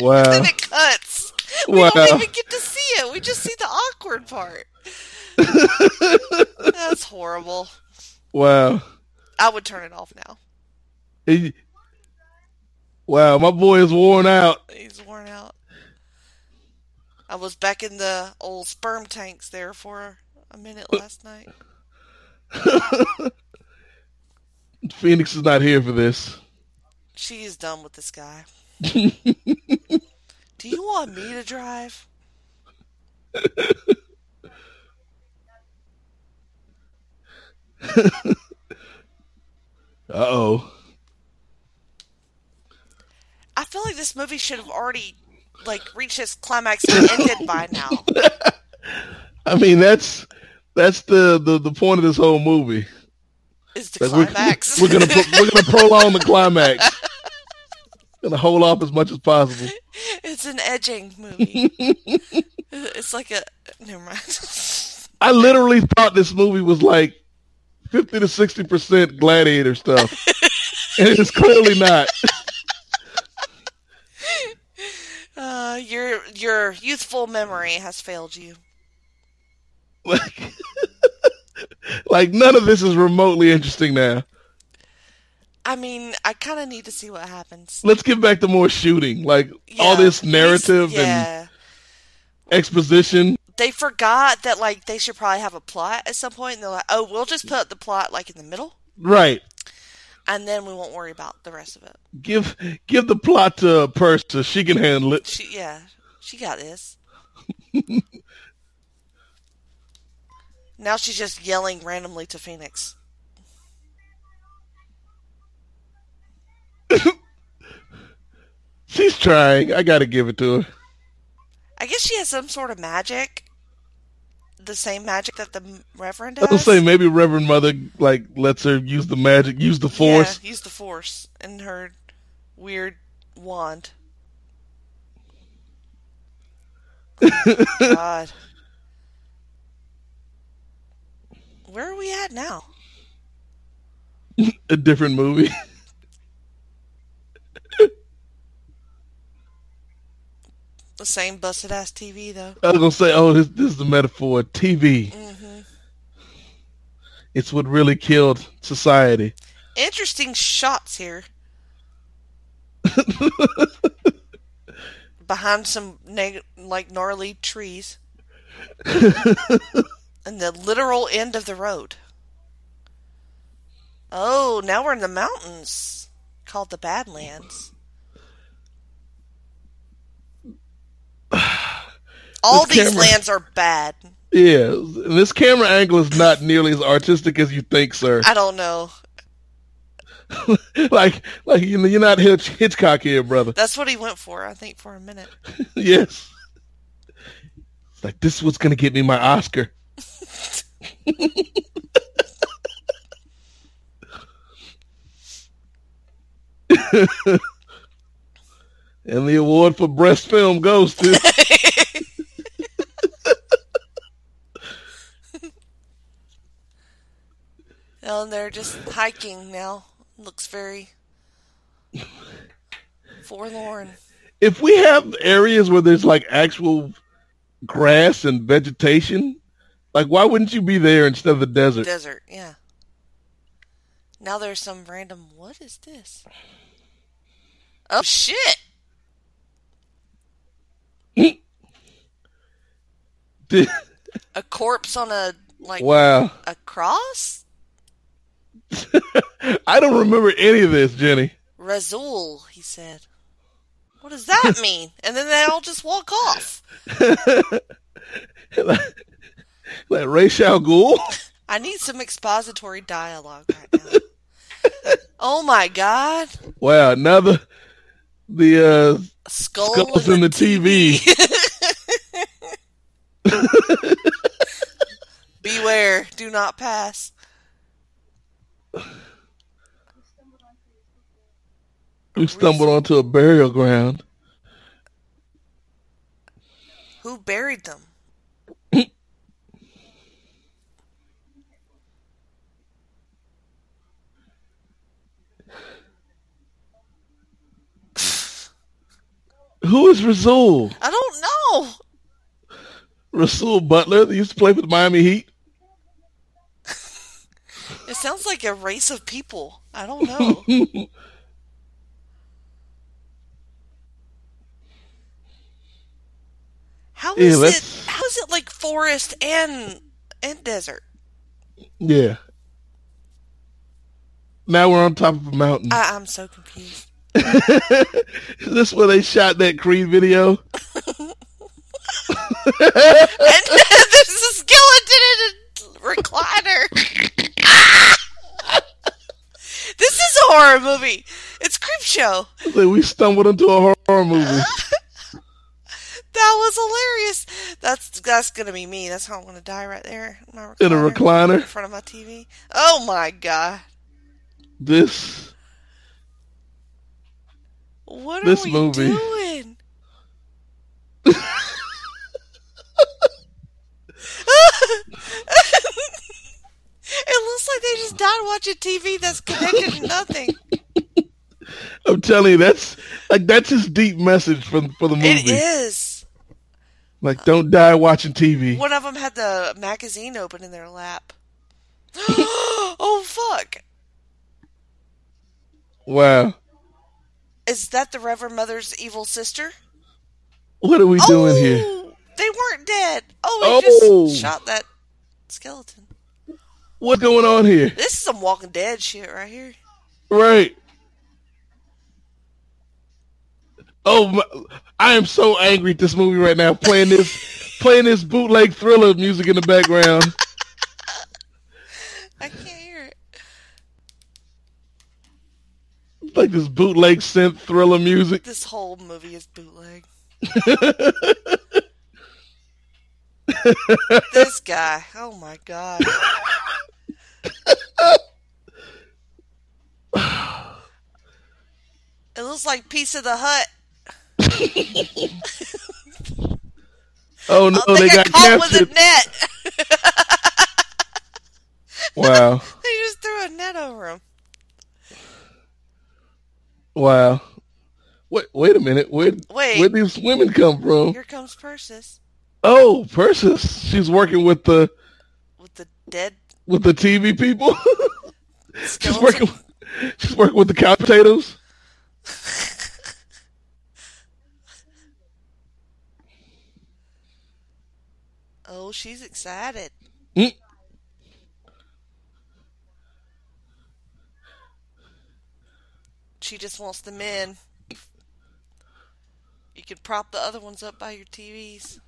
Wow. then it cuts. We Wow. don't even get to see it. We just see the awkward part. That's horrible. Wow. I would turn it off now. He- wow. My boy is worn out. He's worn out. I was back in the old sperm tanks there for a minute last night. Phoenix is not here for this. She is done with this guy. Do you want me to drive? Uh oh. I feel like this movie should have already like reached its climax and ended by now. I mean, that's that's the, the, the point of this whole movie. Is the Like, we're, climax? we're gonna we're gonna prolong the climax. Gonna hold off as much as possible. it's an edging movie. it's like a never mind. I literally thought this movie was like fifty to sixty percent gladiator stuff, and it's clearly not. Uh, your your youthful memory has failed you. Like, like none of this is remotely interesting now. I mean, I kind of need to see what happens. Let's get back to more shooting. Like all this narrative and exposition. They forgot that like they should probably have a plot at some point, and they're like, "Oh, we'll just put the plot like in the middle, Right. and then we won't worry about the rest of it." Give give the plot to Persa. She can handle it. She, yeah, She got this. now she's just yelling randomly to Phoenix. She's trying. I gotta give it to her. I guess she has some sort of magic. The same magic that the Reverend I has. was say maybe Reverend Mother like lets her use the magic, use the force. Yeah, use the force in her weird wand. God. Where are we at now? A different movie. The same busted ass TV though. I was gonna say, oh, this this is a metaphor. TV. Mm-hmm. It's what really killed society. Interesting shots here. Behind some neg- like gnarly trees. and the literal end of the road. Oh, now we're in the mountains called the Badlands. All these camera- lands are bad. Yeah, this camera angle is not nearly as artistic as you think, sir. I don't know. like, like you know, you're not Hitch- Hitchcock here, brother. That's what he went for, I think, for a minute. yes. It's like this was gonna get me my Oscar. and the award for breast film goes to and they're just hiking now. Looks very forlorn. if we have areas where there's like actual grass and vegetation, like why wouldn't you be there instead of the desert? Desert, yeah. Now there's some random. What is this? Oh shit! A corpse on a like wow. a cross? I don't remember any of this, Jenny. Razul, he said. What does that mean? And then they all just walk off. Like Ra's al Ghul? I need some expository dialogue right now. oh my god! Wow, another the uh skull skulls in in the TV. Beware, do not pass. We stumbled onto a burial ground. Who buried them? Who is Rasul? I don't know. Rasual Butler that used to play for the Miami Heat? It sounds like a race of people. I don't know. How Yeah, it? How is it like forest and and desert? Yeah. Now we're on top of a mountain. I, I'm so confused. is this where they shot that Creed video? And there's a skeleton in a recliner. this is a horror movie. It's creep show. Like we stumbled into a horror movie. That was hilarious. That's that's gonna be me. That's how I'm gonna die right there. in My In a recliner in front of my TV. Oh my god! This What This are we movie. doing? it looks like they just died watching TV that's connected to nothing. I'm telling you, that's like that's his deep message for for the movie. It is. Like, don't die watching TV. One of them had the magazine open in their lap. oh fuck! Wow, Is that the Reverend Mother's evil sister? what are we doing here? Oh, They weren't dead. Oh, they Oh. just shot that skeleton. What's going on here? This is some Walking Dead shit right here. Right. Oh, my, I am so angry at this movie right now. Playing this, playing this bootleg thriller music in the background. I can't hear it. like this bootleg synth thriller music. This whole movie is bootleg. this guy. Oh my god. It looks like Pizza the Hutt. Oh no, Oh, they they, got caught with a net. Wow, they just threw a net over him. wow. Wait, wait a minute. Where, Wait. where these women come from? Here comes Persis Oh, Persis. She's working with the with the dead with the TV people. she's working. She's working with the couch potatoes. Oh, she's excited. Mm. She just wants them in. You could prop the other ones up by your TVs.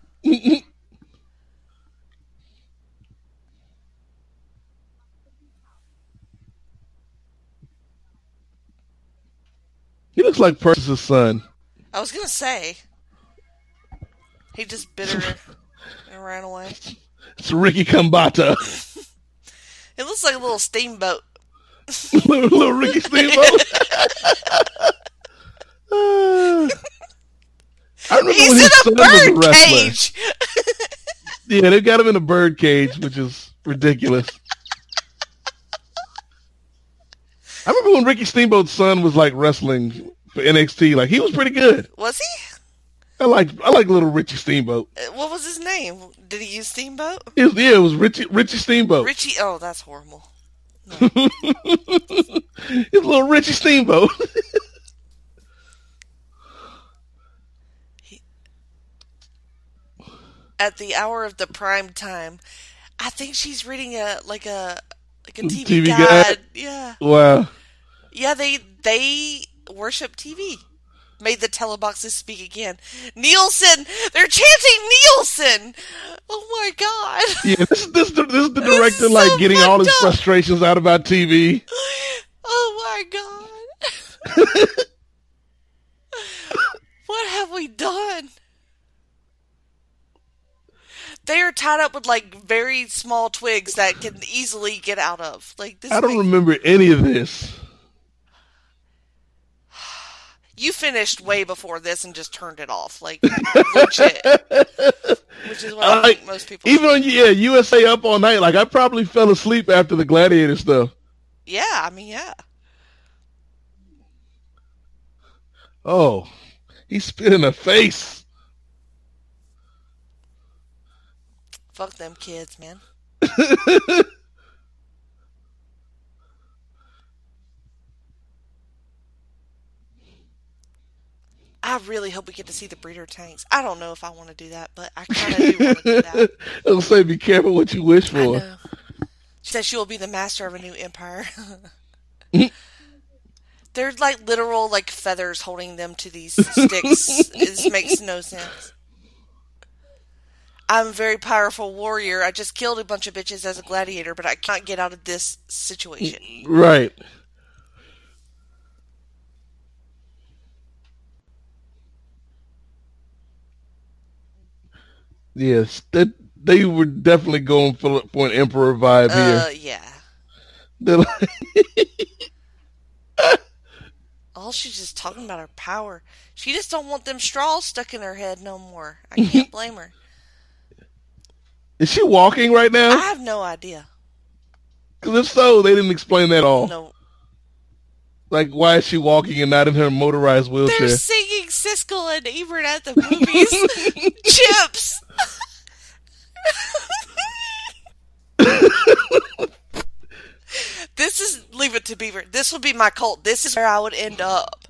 He looks like Persis' son. I was gonna say. He just bit her and ran away. It's Ricky Khambatta. It looks like a little steamboat. little, little Ricky Steamboat. I remember He's when in his was a bird cage. Yeah, they got him in a bird cage, which is ridiculous. I remember when Ricky Steamboat's son was like wrestling for NXT. Like he was pretty good. Was he? I like I like little Richie Steamboat. Uh, What was his name? Did he use Steamboat? It was, yeah, it was Richie Richie Steamboat. Richie. Oh, that's horrible. It's little Richie Steamboat. At the hour of the prime time, I think she's reading a like a like a TV, TV guide. guide? Yeah, wow. yeah. They they worship TV. Made the teleboxes speak again. Nielsen, they're chanting Nielsen. Oh my god. Yeah, this is this, the- this is the is director so like getting all his up. frustrations out about TV. Oh my god. what have we done? They are tied up with like very small twigs that can easily get out of. Like this I don't makes- remember any of this. you finished way before this and just turned it off. Like legit. Which is what I, I- think most people Even on yeah, USA Up All Night, like I probably fell asleep after the Gladiator stuff. Yeah, I mean yeah. Oh, he spit in her face. Fuck them kids, man. I really hope we get to see the breeder tanks. I don't know if I want to do that, but I kind of do want to do that. It'll say, "Be careful what you wish for." She says she will be the master of a new empire. They're like literal like feathers holding them to these sticks. this makes no sense. I'm a very powerful warrior. I just killed a bunch of bitches as a gladiator, but I can't get out of this situation. Right. Yes, that they were definitely going for for an emperor vibe Uh, here. yeah. Like, All she's just talking about her power. She just don't want them straws stuck in her head no more. I can't blame her. Is she walking right now? I have no idea. Because if so, they didn't explain that at all. No, Like, why is she walking and not in her motorized wheelchair? they're singing Siskel and Ebert at the movies. Chips. this is leave it to Beaver. This would be my cult. This is where I would end up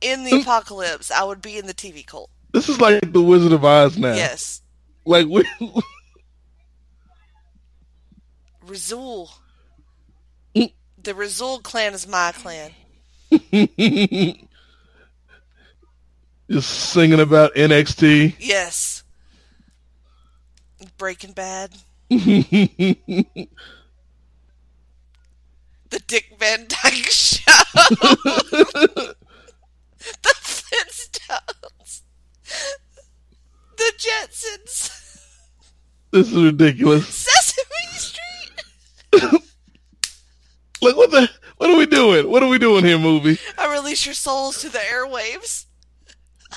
in the apocalypse. I would be in the TV cult. This is like the Wizard of Oz now. Yes, Like, we, Rizul. The Rizul clan is my clan. Just singing about NXT. Yes. Breaking Bad. the Dick Van Dyke Show. the Flintstones. The Jetsons. This is ridiculous. Sesame. Look what the what are we doing? What are we doing here, movie? I release your souls to the airwaves.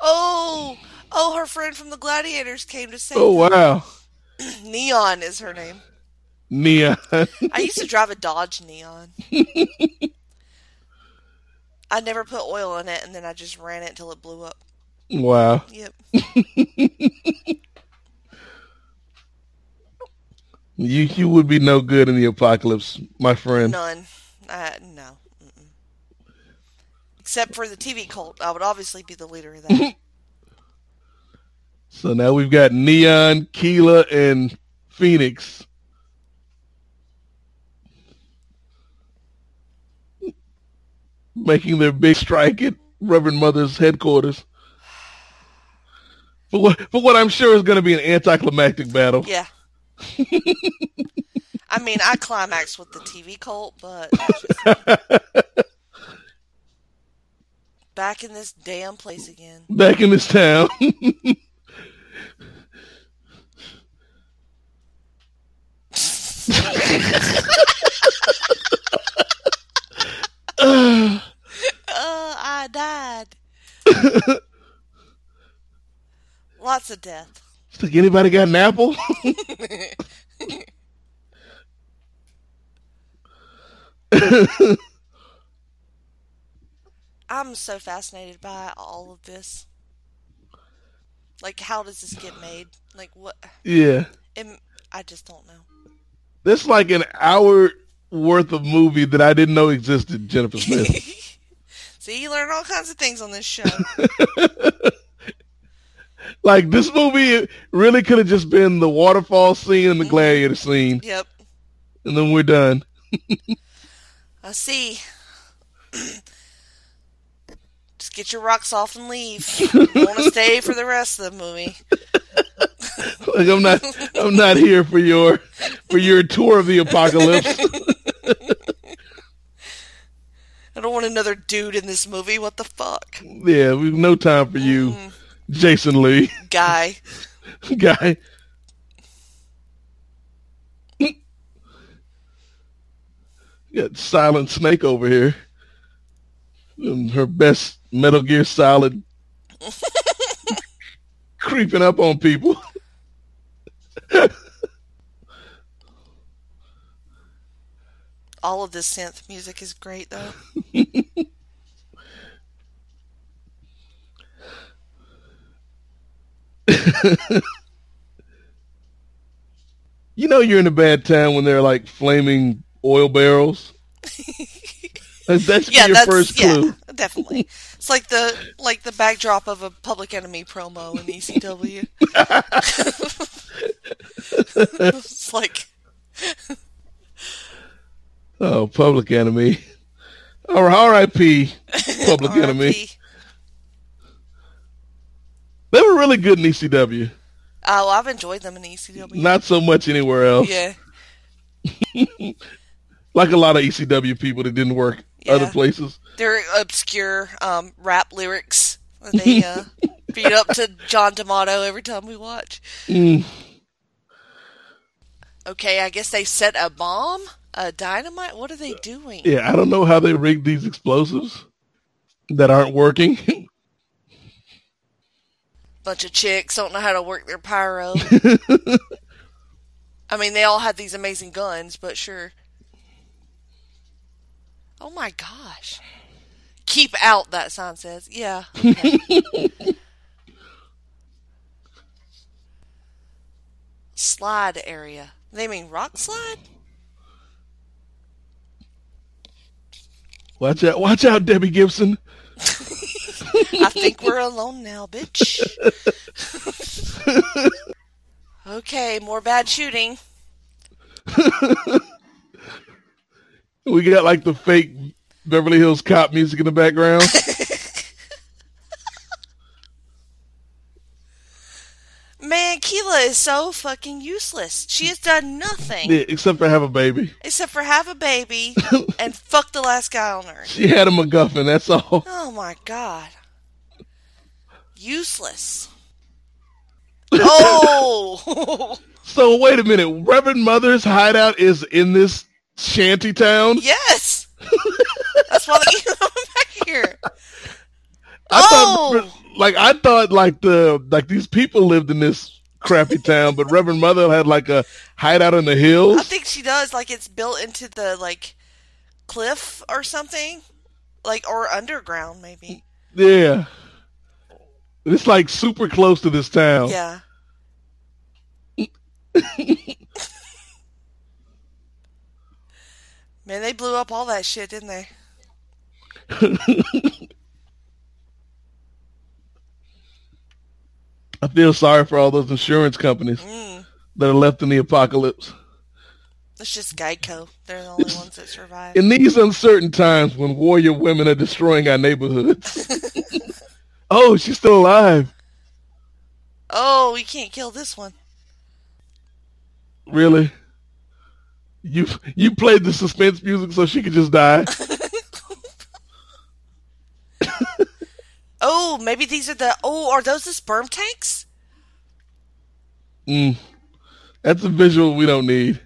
oh, oh, her friend from the Gladiators came to save Oh wow. Neon is her name. Neon. I used to drive a Dodge Neon. I never put oil in it, and then I just ran it until it blew up. wow. Yep. You you would be no good in the apocalypse, my friend. None. Uh, no. Mm-mm. Except for the TV cult. I would obviously be the leader of that. So now we've got Neon, Keela, and Phoenix. Making their big strike at Reverend Mother's headquarters. For what, for what I'm sure is going to be an anticlimactic battle. yeah. I mean, I climaxed with the TV cult, but back in this damn place again. Back in this town. Uh, I died. Lots of death. It's like anybody got an apple? I'm so fascinated by all of this. Like, how does this get made? Like, what? yeah. Am- I just don't know. That's like an hour worth of movie that I didn't know existed, Jennifer Smith. See, you learn all kinds of things on this show. like this movie really could have just been the waterfall scene and the gladiator scene, yep. and then we're done. I see. Just get your rocks off and leave. Want to stay for the rest of the movie? Like I'm not I'm not here for your for your tour of the apocalypse. I don't want another dude in this movie. What the fuck, yeah, we've no time for you, Mm. Jason Lee guy? guy. Got Silent Snake over here. And her best Metal Gear Solid creeping up on people. All of this synth music is great, though. You know you're in a bad town when they're like flaming oil barrels. That that should Yeah, your that's first yeah, definitely. It's like the like the backdrop of a Public Enemy promo in ECW. it's like Oh, Public Enemy. Or R.I.P. Public Enemy. They were really good in ECW. Oh, I've enjoyed them in ECW. Not so much anywhere else. yeah, Like a lot of ECW people that didn't work Yeah. other places. they're obscure um, rap lyrics. They uh, feed up to John D'Amato every time we watch. Mm. Okay, I guess they set a bomb, a dynamite. What are they doing? Yeah, I don't know how they rigged these explosives that aren't working. Bunch of chicks don't know how to work their pyro. I mean, they all had these amazing guns, but sure. Oh my gosh. Keep out, that sign says. Yeah. okay. slide area. They mean rock slide? watch out, watch out, Debbie Gibson. I think we're alone now, bitch. okay, more bad shooting. We got like the fake Beverly Hills Cop music in the background. Man, Keela is so fucking useless. She has done nothing Yeah, except for have a baby. except for have a baby and fuck the last guy on earth. She had a MacGuffin. That's all. Oh my god. Useless. Oh! So wait a minute. Reverend Mother's hideout is in this shanty town. yes! That's why they coming back here. I Oh! thought, like, I thought, like the like these people lived in this crappy town, but Reverend Mother had like a hideout in the hills. I think she does. Like it's built into the like cliff or something, like or underground maybe. Yeah, it's like super close to this town. Yeah. Man, they blew up all that shit, didn't they? I feel sorry for all those insurance companies Mm. that are left in the apocalypse. It's just Geico. They're the only ones that survive. In these uncertain times when warrior women are destroying our neighborhoods. oh, she's still alive. Oh, we can't kill this one. Really? You you played the suspense music so she could just die? Oh, maybe these are the. Oh, are those the sperm tanks? Mm. That's a visual we don't need.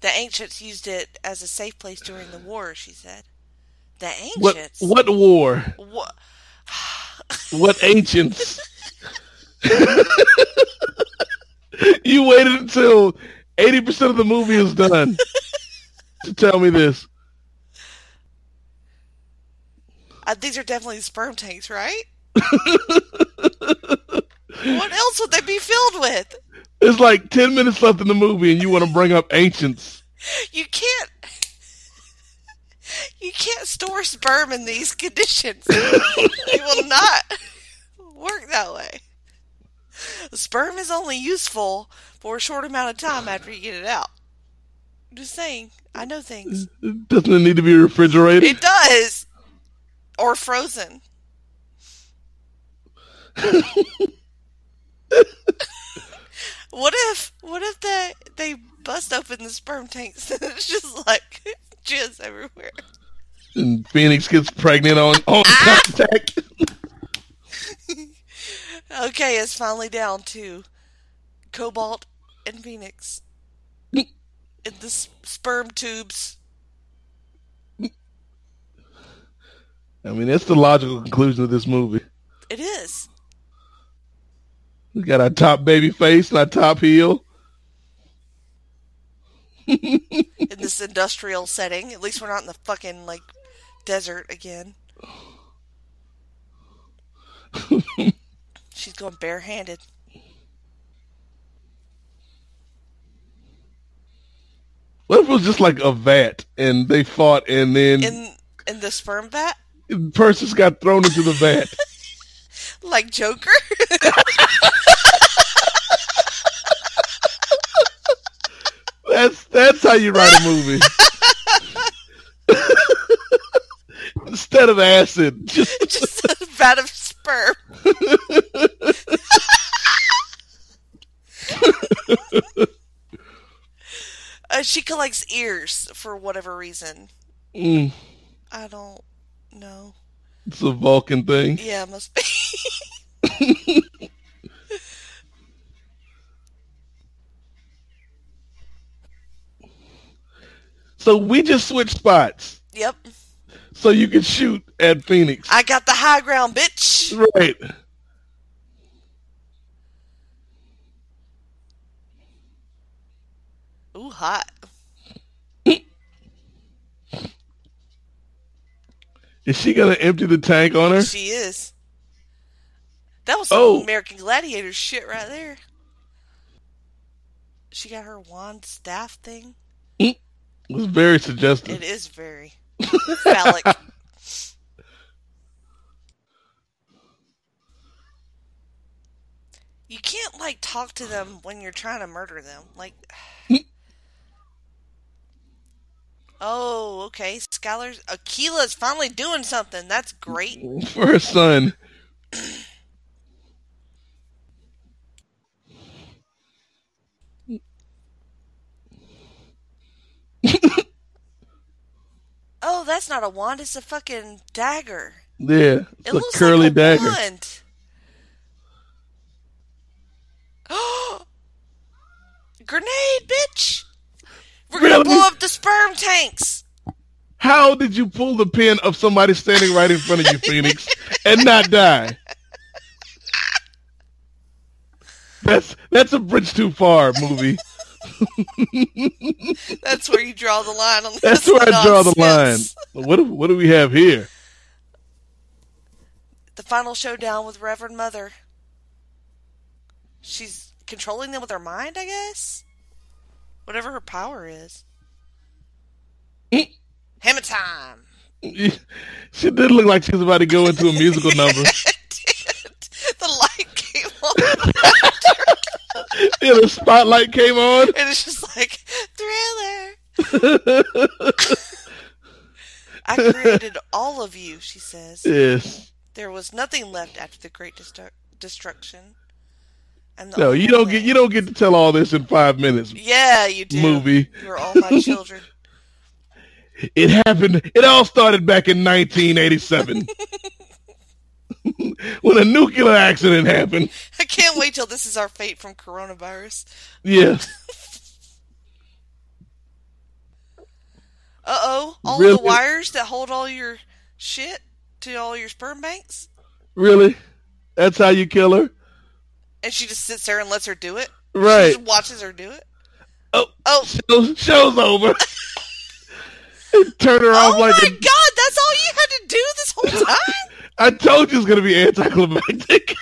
The ancients used it as a safe place during the war, she said. The What ancients? what war? What? What ancients? you waited until eighty percent of the movie is done to tell me this. Uh, these are definitely sperm tanks, right? what else would they be filled with? It's like ten minutes left in the movie, and you want to bring up ancients. You can't. You can't store sperm in these conditions. it will not work that way. Sperm is only useful for a short amount of time after you get it out. I'm just saying. I know things. Doesn't it need to be refrigerated? It does. Or frozen. what if what if they they bust open the sperm tanks and it's just like jizz everywhere? and Phoenix gets pregnant on on ah! contact. Okay, it's finally down to Cobalt and Phoenix in the sperm tubes. I mean, that's the logical conclusion of this movie. It is. We got our top baby face and our top heel. In this industrial setting. At least we're not in the fucking like desert again. She's going barehanded. What if it was just like a vat and they fought and then In in the sperm vat? the person got thrown into the vat? Like Joker? That's that's how you write a movie. Instead of acid, just Just a vat of sperm. uh, she collects ears for whatever reason. mm, I don't know. it's a Vulcan thing. Yeah, it must be. So we just switched spots yep. so you can shoot at Phoenix. I got the high ground, bitch. right. Ooh, hot. Is she gonna empty the tank on her? She is. That was some Oh. American Gladiator shit right there. She got her wand staff thing. Was very suggestive. It is very phallic. You can't like talk to them when you're trying to murder them. Like Oh, okay. Skylar's a Keela's finally doing something. That's great. for her son. Oh, that's not a wand. It's a fucking dagger. Yeah, it's It a looks curly like a dagger. wand. Grenade, bitch! We're gonna Really? blow up the sperm tanks. How did you pull the pin of somebody standing right in front of you, Phoenix, and not die? That's that's a bridge too far movie. That's where you draw the line on. That's where I draw the line. What do, what do we have here? The final showdown with Reverend Mother. She's controlling them with her mind, I guess. Whatever her power is. Hammer time. She did look like she was about to go into a musical number. the light came on, Yeah, the spotlight came on. and it's just like thriller. I created all of you, she says. Yes. There was nothing left after the great destru- destruction. No, you don't get you don't get to tell all this in five minutes. Yeah, you do. Movie. You're all my children. It happened. It all started back in 1987 when a nuclear accident happened. I can't wait till this is our fate from coronavirus. Yeah. Uh oh, all Really? the wires that hold all your shit to all your sperm banks, Really? That's how you kill her? and she just sits there and lets her do it. Right. She just watches her do it. Oh, Oh, show, show's over. Turn her off like. oh my a, god, that's all you had to do this whole time? I told you it's gonna be anticlimactic.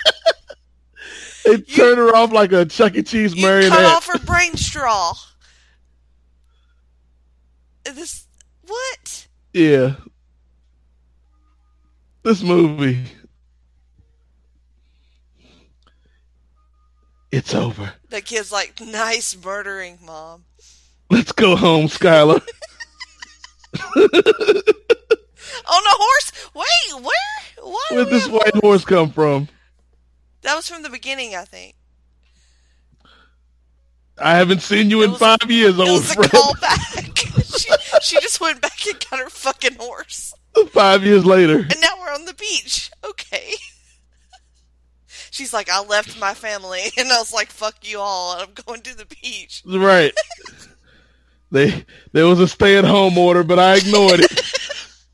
they turn her off like a Chuck E. Cheese you marionette. cut off her brain straw. This what? Yeah. This movie. It's over. That kid's like, nice murdering, mom. Let's go home, Skylar. On a horse? Wait, where? Why? Where'd we this white horse come from? That was from the beginning, I think. I haven't seen you It in was- five years, It old was a friend. callback. she, she just went back and got her fucking horse. five years later. And now we're on the beach. Okay. She's like, I left my family. And I was like, fuck you all. I'm going to the beach. Right. they there was a stay at home order, but I ignored it.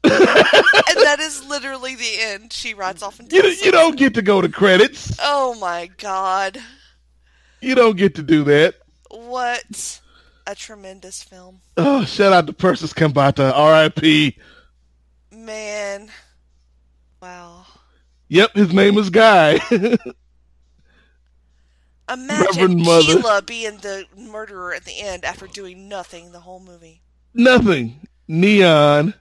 And that is literally the end. She rides off and you, you don't get to go to credits. Oh my god. You don't get to do that. What a tremendous film. Oh, shout out to Persis Khambatta, R.I.P. Man. Wow. Yep, his name is Guy. Imagine Mother. Being the murderer at the end after doing nothing the whole movie. Nothing. Neon.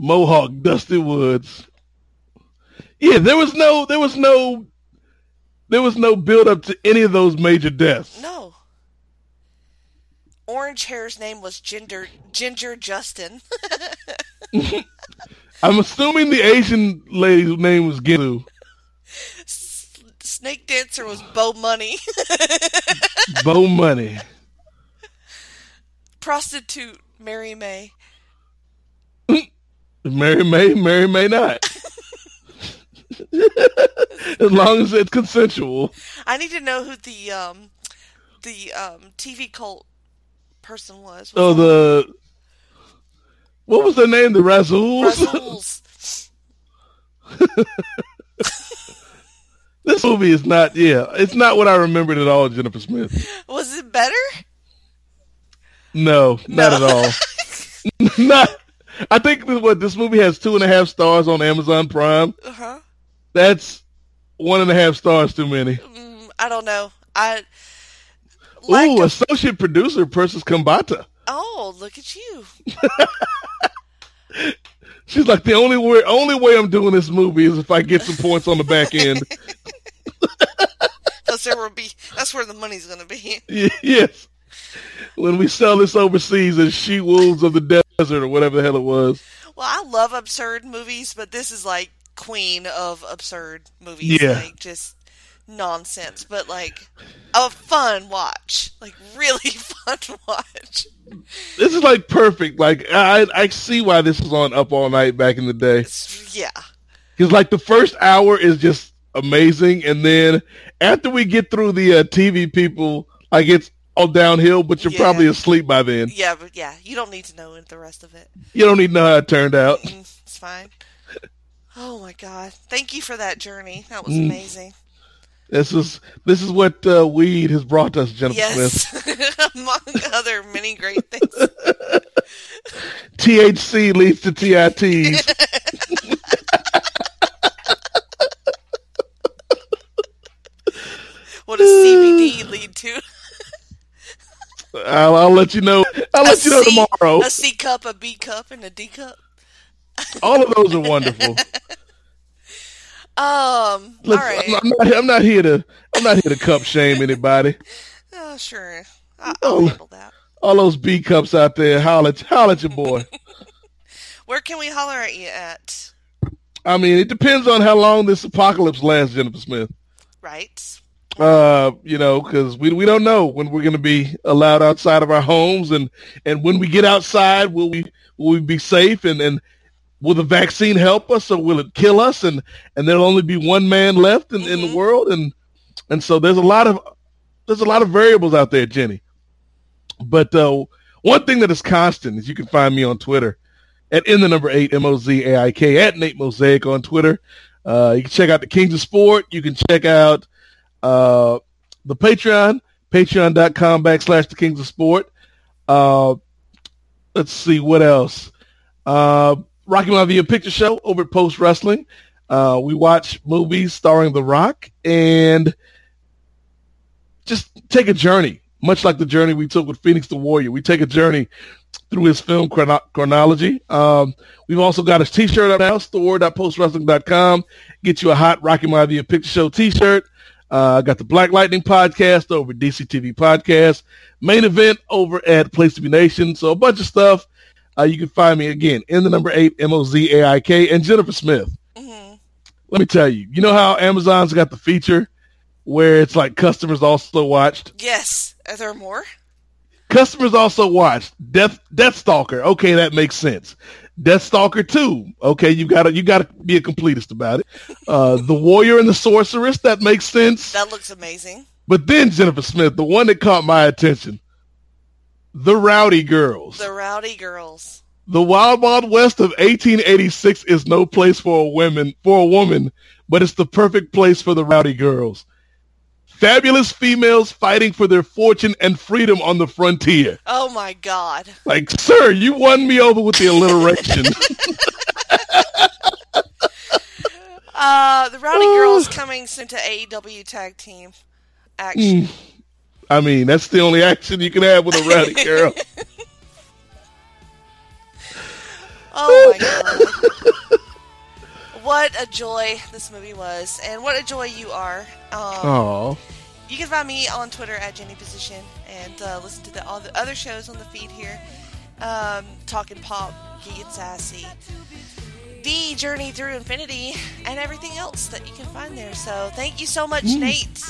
Mohawk, Dusty Woods. Yeah, there was no, there was no, there was no build up to any of those major deaths. No. Orange Hair's name was Ginger Ginger Justin. I'm assuming the Asian lady's name was Ginzu. Snake Dancer was Bo Money. Bo Money. Prostitute Mary May. Mary May, Mary May not. as long as it's consensual. I need to know who the um the um TV cult person was. Oh, the what was their name? The Razzles. Razzles. this movie is not. Yeah, it's not what I remembered at all. Jennifer Smith. was it better? No, not No. at all. not. I think what this movie has two and a half stars on Amazon Prime. Uh huh. That's one and a half stars too many. Mm, I don't know. I. Lack Ooh, of- associate producer Persis Khambatta. oh, look at you. She's like the only way. Only way I'm doing this movie is if I get some points on the back end. Plus, there will be. That's where the money's gonna be. Yes. When we sell this overseas as she wolves of the devil desert or whatever the hell it was. Well, I love absurd movies, but this is like queen of absurd movies. Yeah. Like just nonsense, but like a fun watch. Like really fun watch. This is like perfect. Like I I see why this was on Up All Night back in the day. Yeah. Because like the first hour is just amazing, and then after we get through the uh, TV people, like it's all downhill. But you're Yeah. probably asleep by then. Yeah, but yeah, you don't need to know the rest of it. You don't even know how it turned out. Mm, It's fine. Oh my god. Thank you for that journey. That was Mm. amazing. This is this is what uh, weed has brought us, Jennifer Smith. Yes. Among other many great things. THC leads to TITs. What does CBD lead to? I'll, I'll let you know. I'll let you know C- tomorrow. A C cup, a B cup, and a D cup. All of those are wonderful. Um. Look, all right. I'm, not, I'm not here to I'm not here to cup shame anybody. Oh, sure. I- I'll Oh. handle that. All those B cups out there, holler, holler at your boy. Where can we holler at you at? I mean, it depends on how long this apocalypse lasts, Jennifer Smith. Right. Uh, you know, because we we don't know when we're going to be allowed outside of our homes, and and when we get outside, will we will we be safe, and and will the vaccine help us, or will it kill us, and and there'll only be one man left in, in the Mhm. world, and and so there's a lot of there's a lot of variables out there, Jenny. But uh, one thing that is constant is you can find me on Twitter at in the number eight M O Z A I K at Nate Mosaic on Twitter. Uh, you can check out the Kings of Sport. You can check out uh, the Patreon, patreon.com backslash the Kings of Sport. Uh, let's see what else. Uh, Rocky Maivia Picture Show over at Post Wrestling. Uh, we watch movies starring The Rock and just take a journey, much like the journey we took with Phoenix the Warrior. We take a journey through his film chrono- chronology. Um, we've also got his t-shirt up now, store.postwrestling.com. Get you a hot Rocky Maivia Picture Show t-shirt. Uh, I got the Black Lightning podcast over DCTV Podcast. Main event over at Place to Be Nation. So a bunch of stuff. Uh, you can find me again in the number eight, M-O-Z-A-I-K, and Jennifer Smith. hmm Let me tell you, you know how Amazon's got the feature where it's like customers also watched? Yes. Are there more? Customers also watched Death Deathstalker. Okay, that makes sense. Deathstalker 2. Okay, you gotta you gotta be a completist about it. Uh, the Warrior and the Sorceress, that makes sense. That looks amazing. But then Jennifer Smith, the one that caught my attention. The Rowdy Girls. The Rowdy Girls. The Wild Wild West of 1886 is no place for a woman for a woman, but it's the perfect place for the rowdy girls. Fabulous females fighting for their fortune and freedom on the frontier. Oh my God. Like, sir, you won me over with the alliteration. Uh, the Rowdy Girls coming soon to AEW Tag Team action. I mean, that's the only action you can have with a rowdy girl. Oh my God. what a joy this movie was, and what a joy you are. Um, Oh, You can find me on Twitter at Jenny Position and uh, listen to the, all the other shows on the feed here. Um, Talking Pop, Get Sassy, The Journey Through Infinity, and everything else that you can find there. So thank you so much, Nate.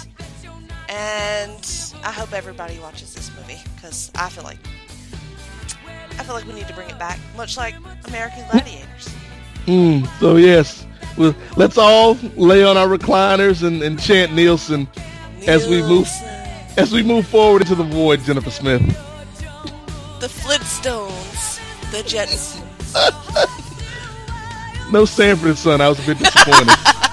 And I hope everybody watches this movie because I feel like I feel like we need to bring it back, much like American Gladiators. Mm, so yes, well, let's all lay on our recliners and, and chant Nielsen as we move as we move forward into the void. Jennifer Smith. the Flintstones, the Jetsons. No Sanford and Son. I was a bit disappointed.